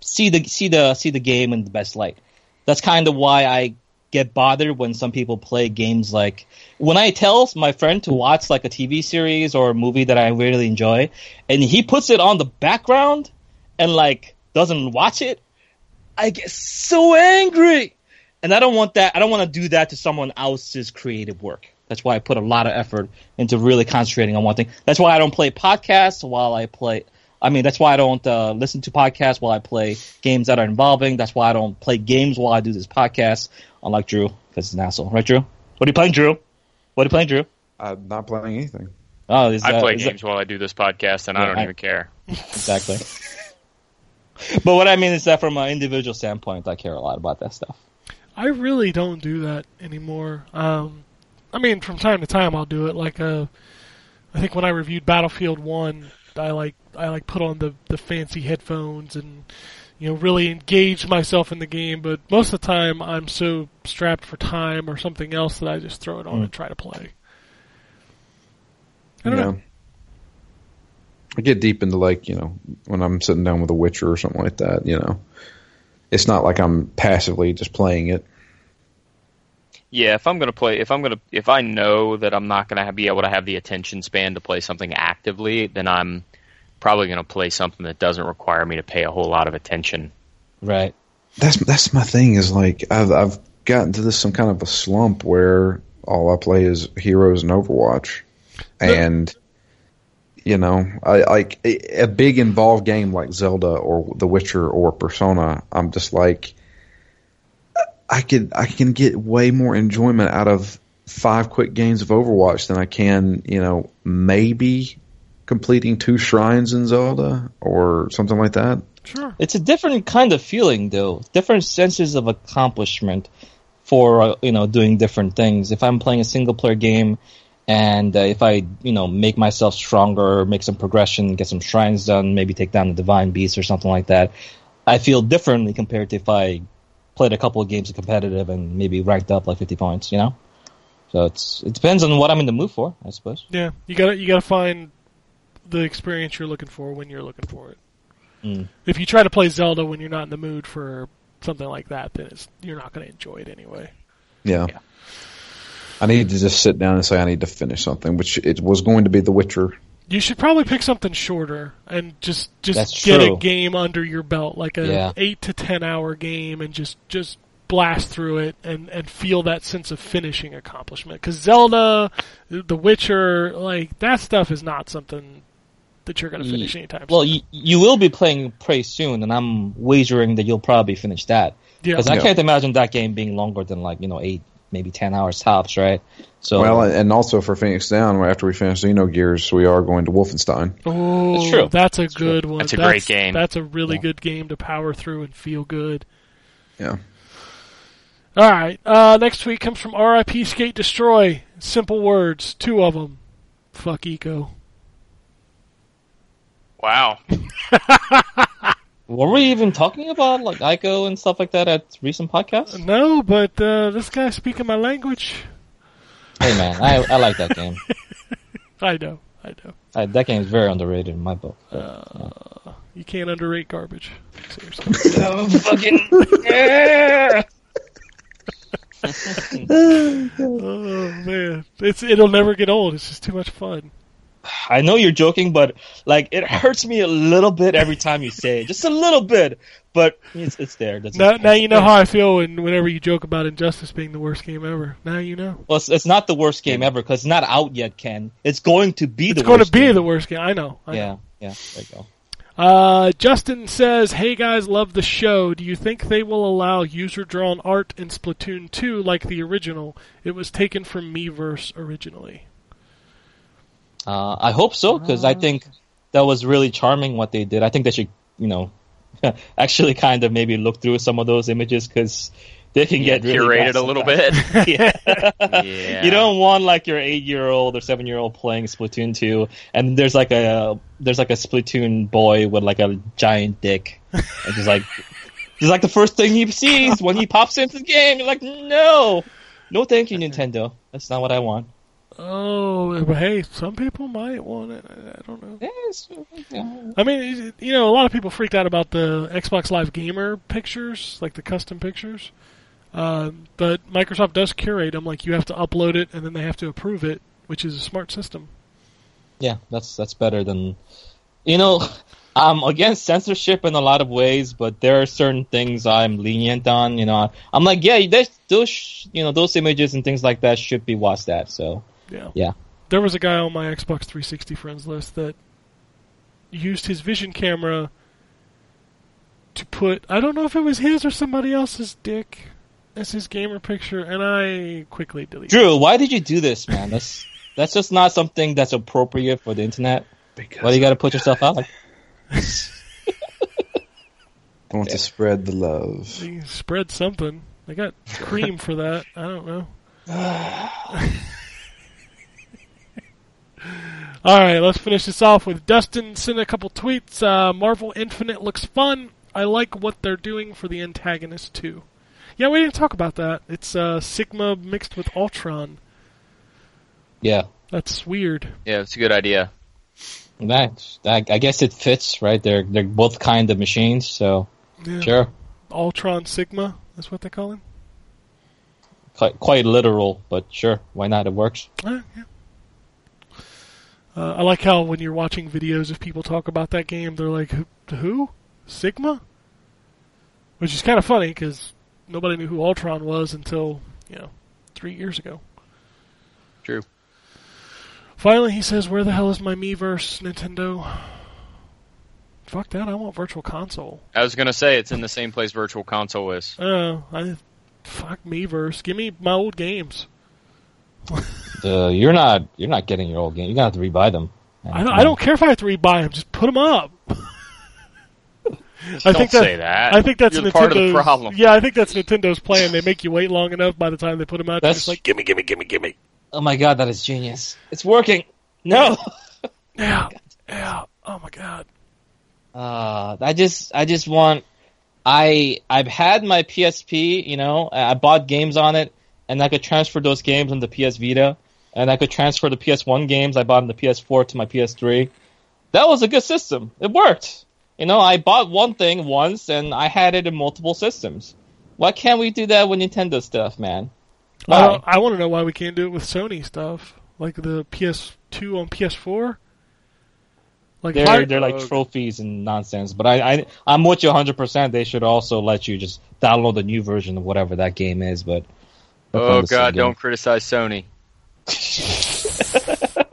see the see the see the game in the best light. That's kind of why I get bothered when some people play games like when I tell my friend to watch like a TV series or a movie that I really enjoy, and he puts it on the background and like doesn't watch it, I get so angry. And I don't want that. I don't want to do that to someone else's creative work. That's why I put a lot of effort into really concentrating on one thing. That's why I don't play podcasts while I play. I mean, that's why I don't uh, listen to podcasts while I play games that are involving. That's why I don't play games while I do this podcast. Unlike Drew, because he's an asshole, right, Drew? What are you playing, Drew? What are you playing, Drew? I'm not playing anything. Oh, is I that- play is that- games while I do this podcast, and I don't I- even care. exactly. but what I mean is that from an individual standpoint, I care a lot about that stuff. I really don't do that anymore. Um, I mean, from time to time I'll do it. Like, uh, I think when I reviewed Battlefield One, I like I like put on the the fancy headphones and you know really engage myself in the game. But most of the time, I'm so strapped for time or something else that I just throw it on and mm. try to play. I don't Yeah. know. I get deep into like you know when I'm sitting down with a Witcher or something like that. You know, it's not like I'm passively just playing it. Yeah, if I'm gonna play, if I'm gonna, if I know that I'm not gonna be able to have the attention span to play something actively, then I'm probably gonna play something that doesn't require me to pay a whole lot of attention. Right. That's that's my thing. Is like I've I've gotten to this some kind of a slump where all I play is Heroes and Overwatch, and you know I like a, a big involved game like Zelda or The Witcher or Persona. I'm just like I could I can get way more enjoyment out of five quick games of Overwatch than I can you know maybe completing two shrines in Zelda or something like that. Sure. It's a different kind of feeling, though. Different senses of accomplishment for uh, you know doing different things. If I'm playing a single player game, and uh, if I you know make myself stronger, make some progression, get some shrines done, maybe take down the divine beast or something like that, I feel differently compared to if I played a couple of games of competitive and maybe ranked up like 50 points. You know. So it's it depends on what I'm in the mood for, I suppose. Yeah, you gotta you gotta find the experience you're looking for when you're looking for it. Mm. If you try to play Zelda when you're not in the mood for something like that, then it's, you're not going to enjoy it anyway. Yeah. Yeah. I need to just sit down and say I need to finish something, which it was going to be The Witcher. You should probably pick something shorter and just just That's get true. a game under your belt, like a Yeah. eight to ten hour game, and just just blast through it and and feel that sense of finishing accomplishment. Because Zelda, The Witcher, like that stuff is not something that you're going to finish Ye- anytime. Well, you, you will be playing Prey soon, and I'm wagering that you'll probably finish that. yeah, Because I Yeah. can't imagine that game being longer than like you know eight, maybe ten hours tops, right? So Well, and also for Phoenix Down, after we finish Xenogears, we are going to Wolfenstein. Oh, That's true. That's a good one. That's a great game. That's a really Yeah. good game to power through and feel good. Yeah. All right. Uh, next week comes from RIP Skate Destroy. Simple words, two of them. Fuck Ico. Wow. were we even talking about like Ico and stuff like that at recent podcasts? No, but uh, this guy's speaking my language. hey man, I I like that game. I know. I know. I, that game is very underrated in my book. You can't underrate garbage. Seriously. oh man, it's it'll never get old. It's just too much fun. I know you're joking, but like it hurts me a little bit every time you say it, just a little bit. But it's it's there. That's Now, now you know how I feel when whenever you joke about Injustice being the worst game ever. Now you know. Well, it's, it's not the worst game ever because it's not out yet, Ken. It's going to be the worst. It's the going to be game. the worst game. I know. I know. Yeah, yeah. There you go. Uh, Justin says, "Hey guys, love the show. Do you think they will allow user-drawn art in Splatoon 2 like the original? It was taken from Miiverse originally." Uh, I hope so because I think that was really charming what they did. I think they should, you know, actually kind of maybe look through some of those images because they can get really Curated bad a little bit. yeah. yeah. You don't want like your eight year old or seven year old playing Splatoon two, and there's like a there's like a Splatoon boy with like a giant dick, and just like just like the first thing he sees when he pops into the game. You're like, no, no, thank you, Nintendo. That's not what I want. Oh, but hey, some people might want it. I I don't know. Yes. I mean, you know, a lot of people freaked out about the Xbox Live Gamer pictures, like the custom pictures. Uh, but Microsoft does curate them. Like you have to upload it, and then they have to approve it, which is a smart system. Yeah, that's that's better than you know. I'm against censorship in a lot of ways, but there are certain things I'm lenient on. You know, I'm like, yeah, those, you know, those images and things like that should be watched at. So Yeah. Yeah. There was a guy on my Xbox 360 friends list that used his vision camera to put I don't know if it was his or somebody else's dick as his gamer picture, and I quickly deleted. Drew, why did you do this, man? That's that's just not something that's appropriate for the internet. Because Why do you got to put yourself out? I want to spread the love. They spread something. They got cream for that. I don't know. All right, let's finish this off with Dustin sent a couple tweets. Uh, Marvel Infinite looks fun. I like what they're doing for the antagonist too. Yeah, we didn't talk about that. It's uh, Sigma mixed with Ultron. Yeah, That's weird. Yeah, it's a good idea. that, that I guess it fits, right? They're they're both kind of machines, so Yeah. sure, Ultron Sigma. That's what they call him. quite, quite literal, but sure, why not? It works. Uh, yeah. Uh, I like how when you're watching videos of people talk about that game, they're like, "Who? Sigma?" Which is kind of funny because nobody knew who Ultron was until you know three years ago. True. Finally, he says, "Where the hell is my Miiverse, Nintendo?" Fuck that! I want Virtual Console. I was gonna say it's in the same place Virtual Console is. Oh, I fuck Miiverse. Give me my old games. Uh, you're not you're not getting your old game. You're gonna have to rebuy them. I don't, I don't care if I have to rebuy them. Just put them up. I Don't say that. I think that's You're Nintendo's part of the problem. Yeah, I think that's Nintendo's plan. They make you wait long enough. By the time they put them out, they're That's- just like, "Gimme, gimme, gimme, gimme." Oh my god, that is genius! It's working. No. Yeah, yeah. Oh my god. Uh, I just, I just want. I, I've had my PSP. You know, I bought games on it, and I could transfer those games on the PS Vita, and I could transfer the PS1 games I bought on the PS4 to my PS3. That was a good system. It worked. You know, I bought one thing once, and I had it in multiple systems. Why can't we do that with Nintendo stuff, man? Why? Uh, I want to know why we can't do it with Sony stuff, like the PS2 on PS4. Like they're I- they're like trophies and nonsense. But I, I I'm with you 100. percent They should also let you just download the new version of whatever that game is. But Oh God, don't criticize Sony.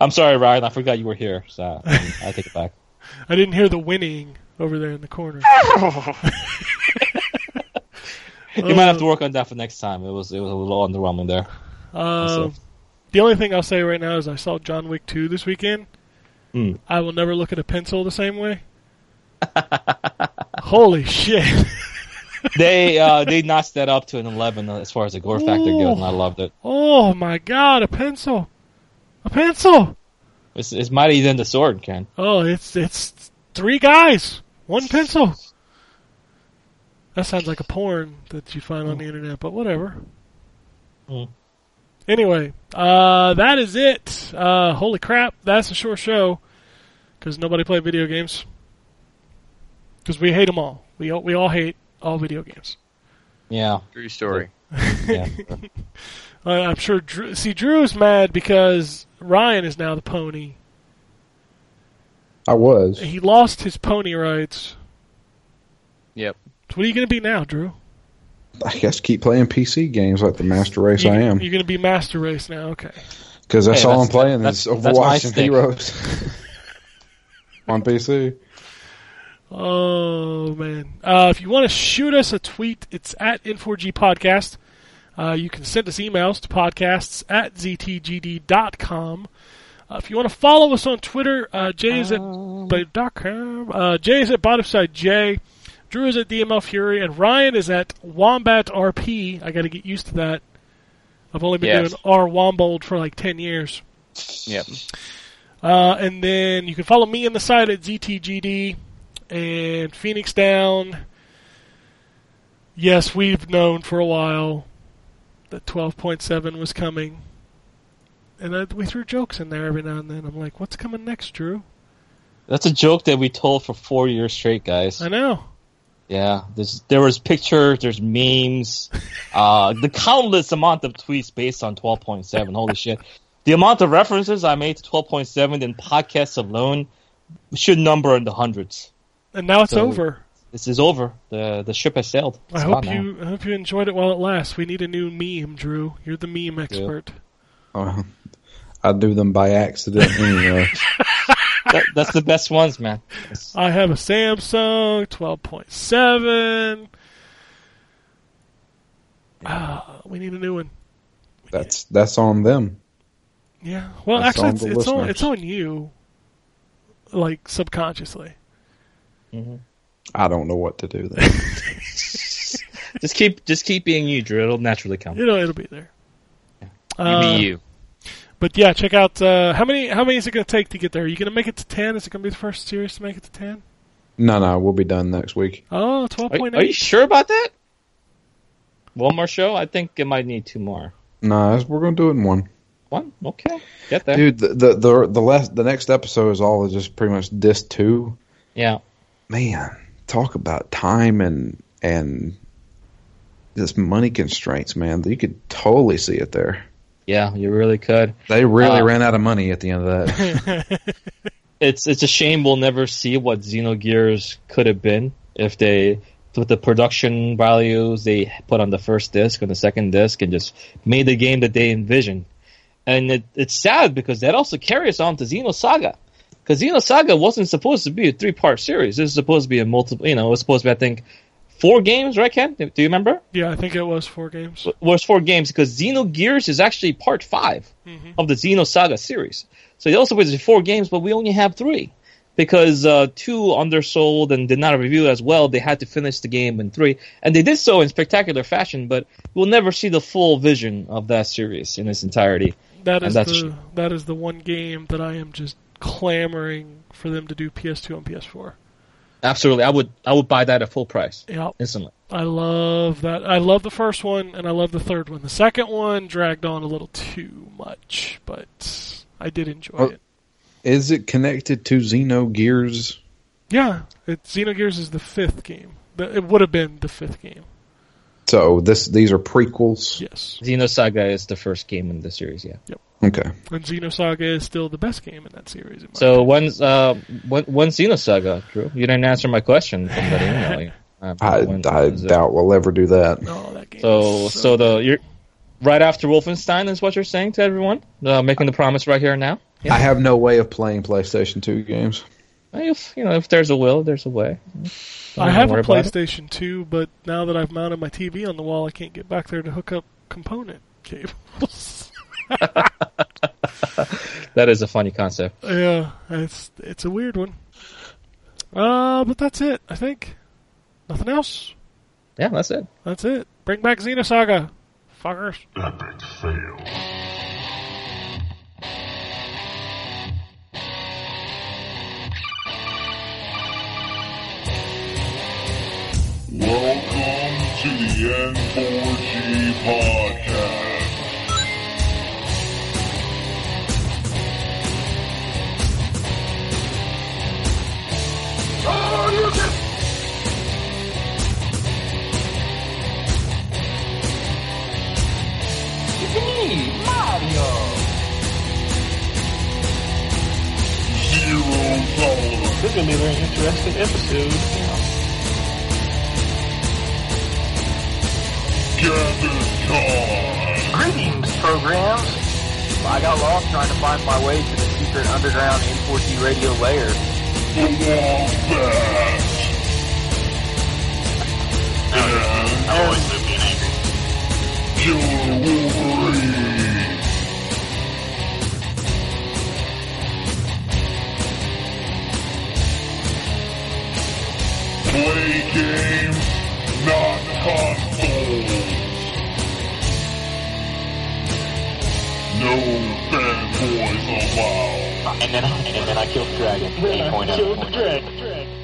I'm sorry, Ryan. I forgot you were here, so um, I take it back. I didn't hear the winning over there in the corner. You might have to work on that for next time. It was it was a little underwhelming there. Uh, the only thing I'll say right now is I saw John Wick 2 this weekend. Hmm. I will never look at a pencil the same way. Holy shit. They uh, they notched that up to an 11 as far as the gore factor goes, and I loved it. Oh my god, a pencil. A pencil. It's, it's mighty than the sword, Ken. Oh, it's it's three guys, one pencil. That sounds like a porn that you find on the internet, but whatever. Hmm. Anyway, uh, that is it. Uh, holy crap, that's a short show because nobody played video games. Because we hate them all. We all, we all hate all video games. Yeah, True story. yeah. I'm sure. Drew, see, Drew's mad because Ryan is now the pony. I was. He lost his pony rights. Yep. So what are you going to be now, Drew? I guess keep playing PC games like the Master Race You- I am. You're going to be Master Race now. Okay. Because that's Hey, all that's- I'm playing that's- is that's my Overwatch and. Heroes. On PC. Oh man! Uh, if you want to shoot us a tweet, it's at N4G Podcast. Uh, you can send us emails to podcasts at ztgd.com. Uh, if you want to follow us on Twitter, uh, Jay is at dot com. Uh, Jay is at Bottomside J. Drew is at DML Fury, and Ryan is at Wombat RP. I got to get used to that. I've only been Yes. doing R Wombold for like ten years. Yep. Uh, and then you can follow me on the site at ZTGD and Phoenix Down. Yes, we've known for a while that 12.7 was coming. and uh, we threw jokes in there every now and then. I'm like, what's coming next, Drew? That's a joke that we told for four years straight, guys. I know. Yeah, there's, there was pictures, there's memes, uh, the countless amount of tweets based on 12.7. Holy shit. The amount of references I made to 12.7 in podcasts alone should number in the hundreds. And now it's So- over. This is over. The the ship has sailed. I hope gone now. you I hope you enjoyed it while it lasts. We need a new meme, Drew. You're the meme expert. Uh, I do them by accident anyway. That, that's the best ones, man. I have a Samsung 12.7. Ah, we need a new one. that's that's on them. Yeah. Well, That's actually, on it's, it's on it's on you, like subconsciously. I don't know what to do then. just keep just keep being you, Drew. It'll naturally come. You know, it'll be there. You Uh, be you. But yeah, check out uh, how many how many is it going to take to get there? Are you going to make it to ten? Is it going to be the first series to make it to ten? no, no, we'll be done next week. Oh, Are, 12.8. are you sure about that? One more show? I think it might need two more. No, we're gonna do it in one. One? Okay. Get there. Dude, the the the the, last, the next episode is all just pretty much disc two. Yeah. Man, talk about time and and just money constraints, man. You could totally see it there. Yeah, you really could. They really Uh, ran out of money at the end of that. It's it's a shame we'll never see what Xenogears could have been if they with the production values they put on the first disc and the second disc and just made the game that they envisioned. And it, it's sad because that also carries on to Xenosaga. Because Xenosaga wasn't supposed to be a three part series. This is supposed to be a multiple, you know, it was supposed to be, I think, four games, right, Ken? Do you remember? Yeah, I think it was four games. It was four games because Xenogears is actually part 5 of the Xenosaga series. So it also was four games, but we only have three because uh, two undersold and did not review as well. They had to finish the game in three, and they did so in spectacular fashion. But we'll never see the full vision of that series in its entirety. That that's the that is the one game that I am just clamoring for them to do PS2 and PS4. Absolutely, I would I would buy that at full price Yeah, instantly. I love that. I love the first one and I love the third one. The second one dragged on a little too much, but I did enjoy Oh. it. Is it connected to Xenogears? Yeah, it, Xenogears is the fifth game. It would have been the fifth game. So this these are prequels. Yes, Xenosaga is the first game in the series. Yeah. Okay. and Xenosaga is still the best game in that series. in my So when's uh when when's Xenosaga, Drew? You didn't answer my question from that email. Uh, I when- I when is it? doubt we'll ever do that. Oh, that game. So, so the you're right after Wolfenstein is what you're saying to everyone, uh, making the promise right here and now. I have no way of playing PlayStation 2 games. If you know, if there's a will, there's a way. I Don't have a worry about it. PlayStation 2, but now that I've mounted my TV on the wall, I can't get back there to hook up component cables. That is a funny concept. yeah, it's it's a weird one. Uh, but that's it. I think nothing else. Yeah, that's it. That's it. Bring back Xenosaga, fuckers. Epic fail. Welcome to the N4G podcast. Zero tolerance. This is gonna be a very interesting episode. Gather time. Greetings, programs. I got lost trying to find my way to the secret underground N4G radio lair. The Wombat. Oh, and always moved in angry. Killer Wolverine. Play games, not consoles. No fanboys allowed. And then, and then I killed the dragon. 8.0. Killed the dragon.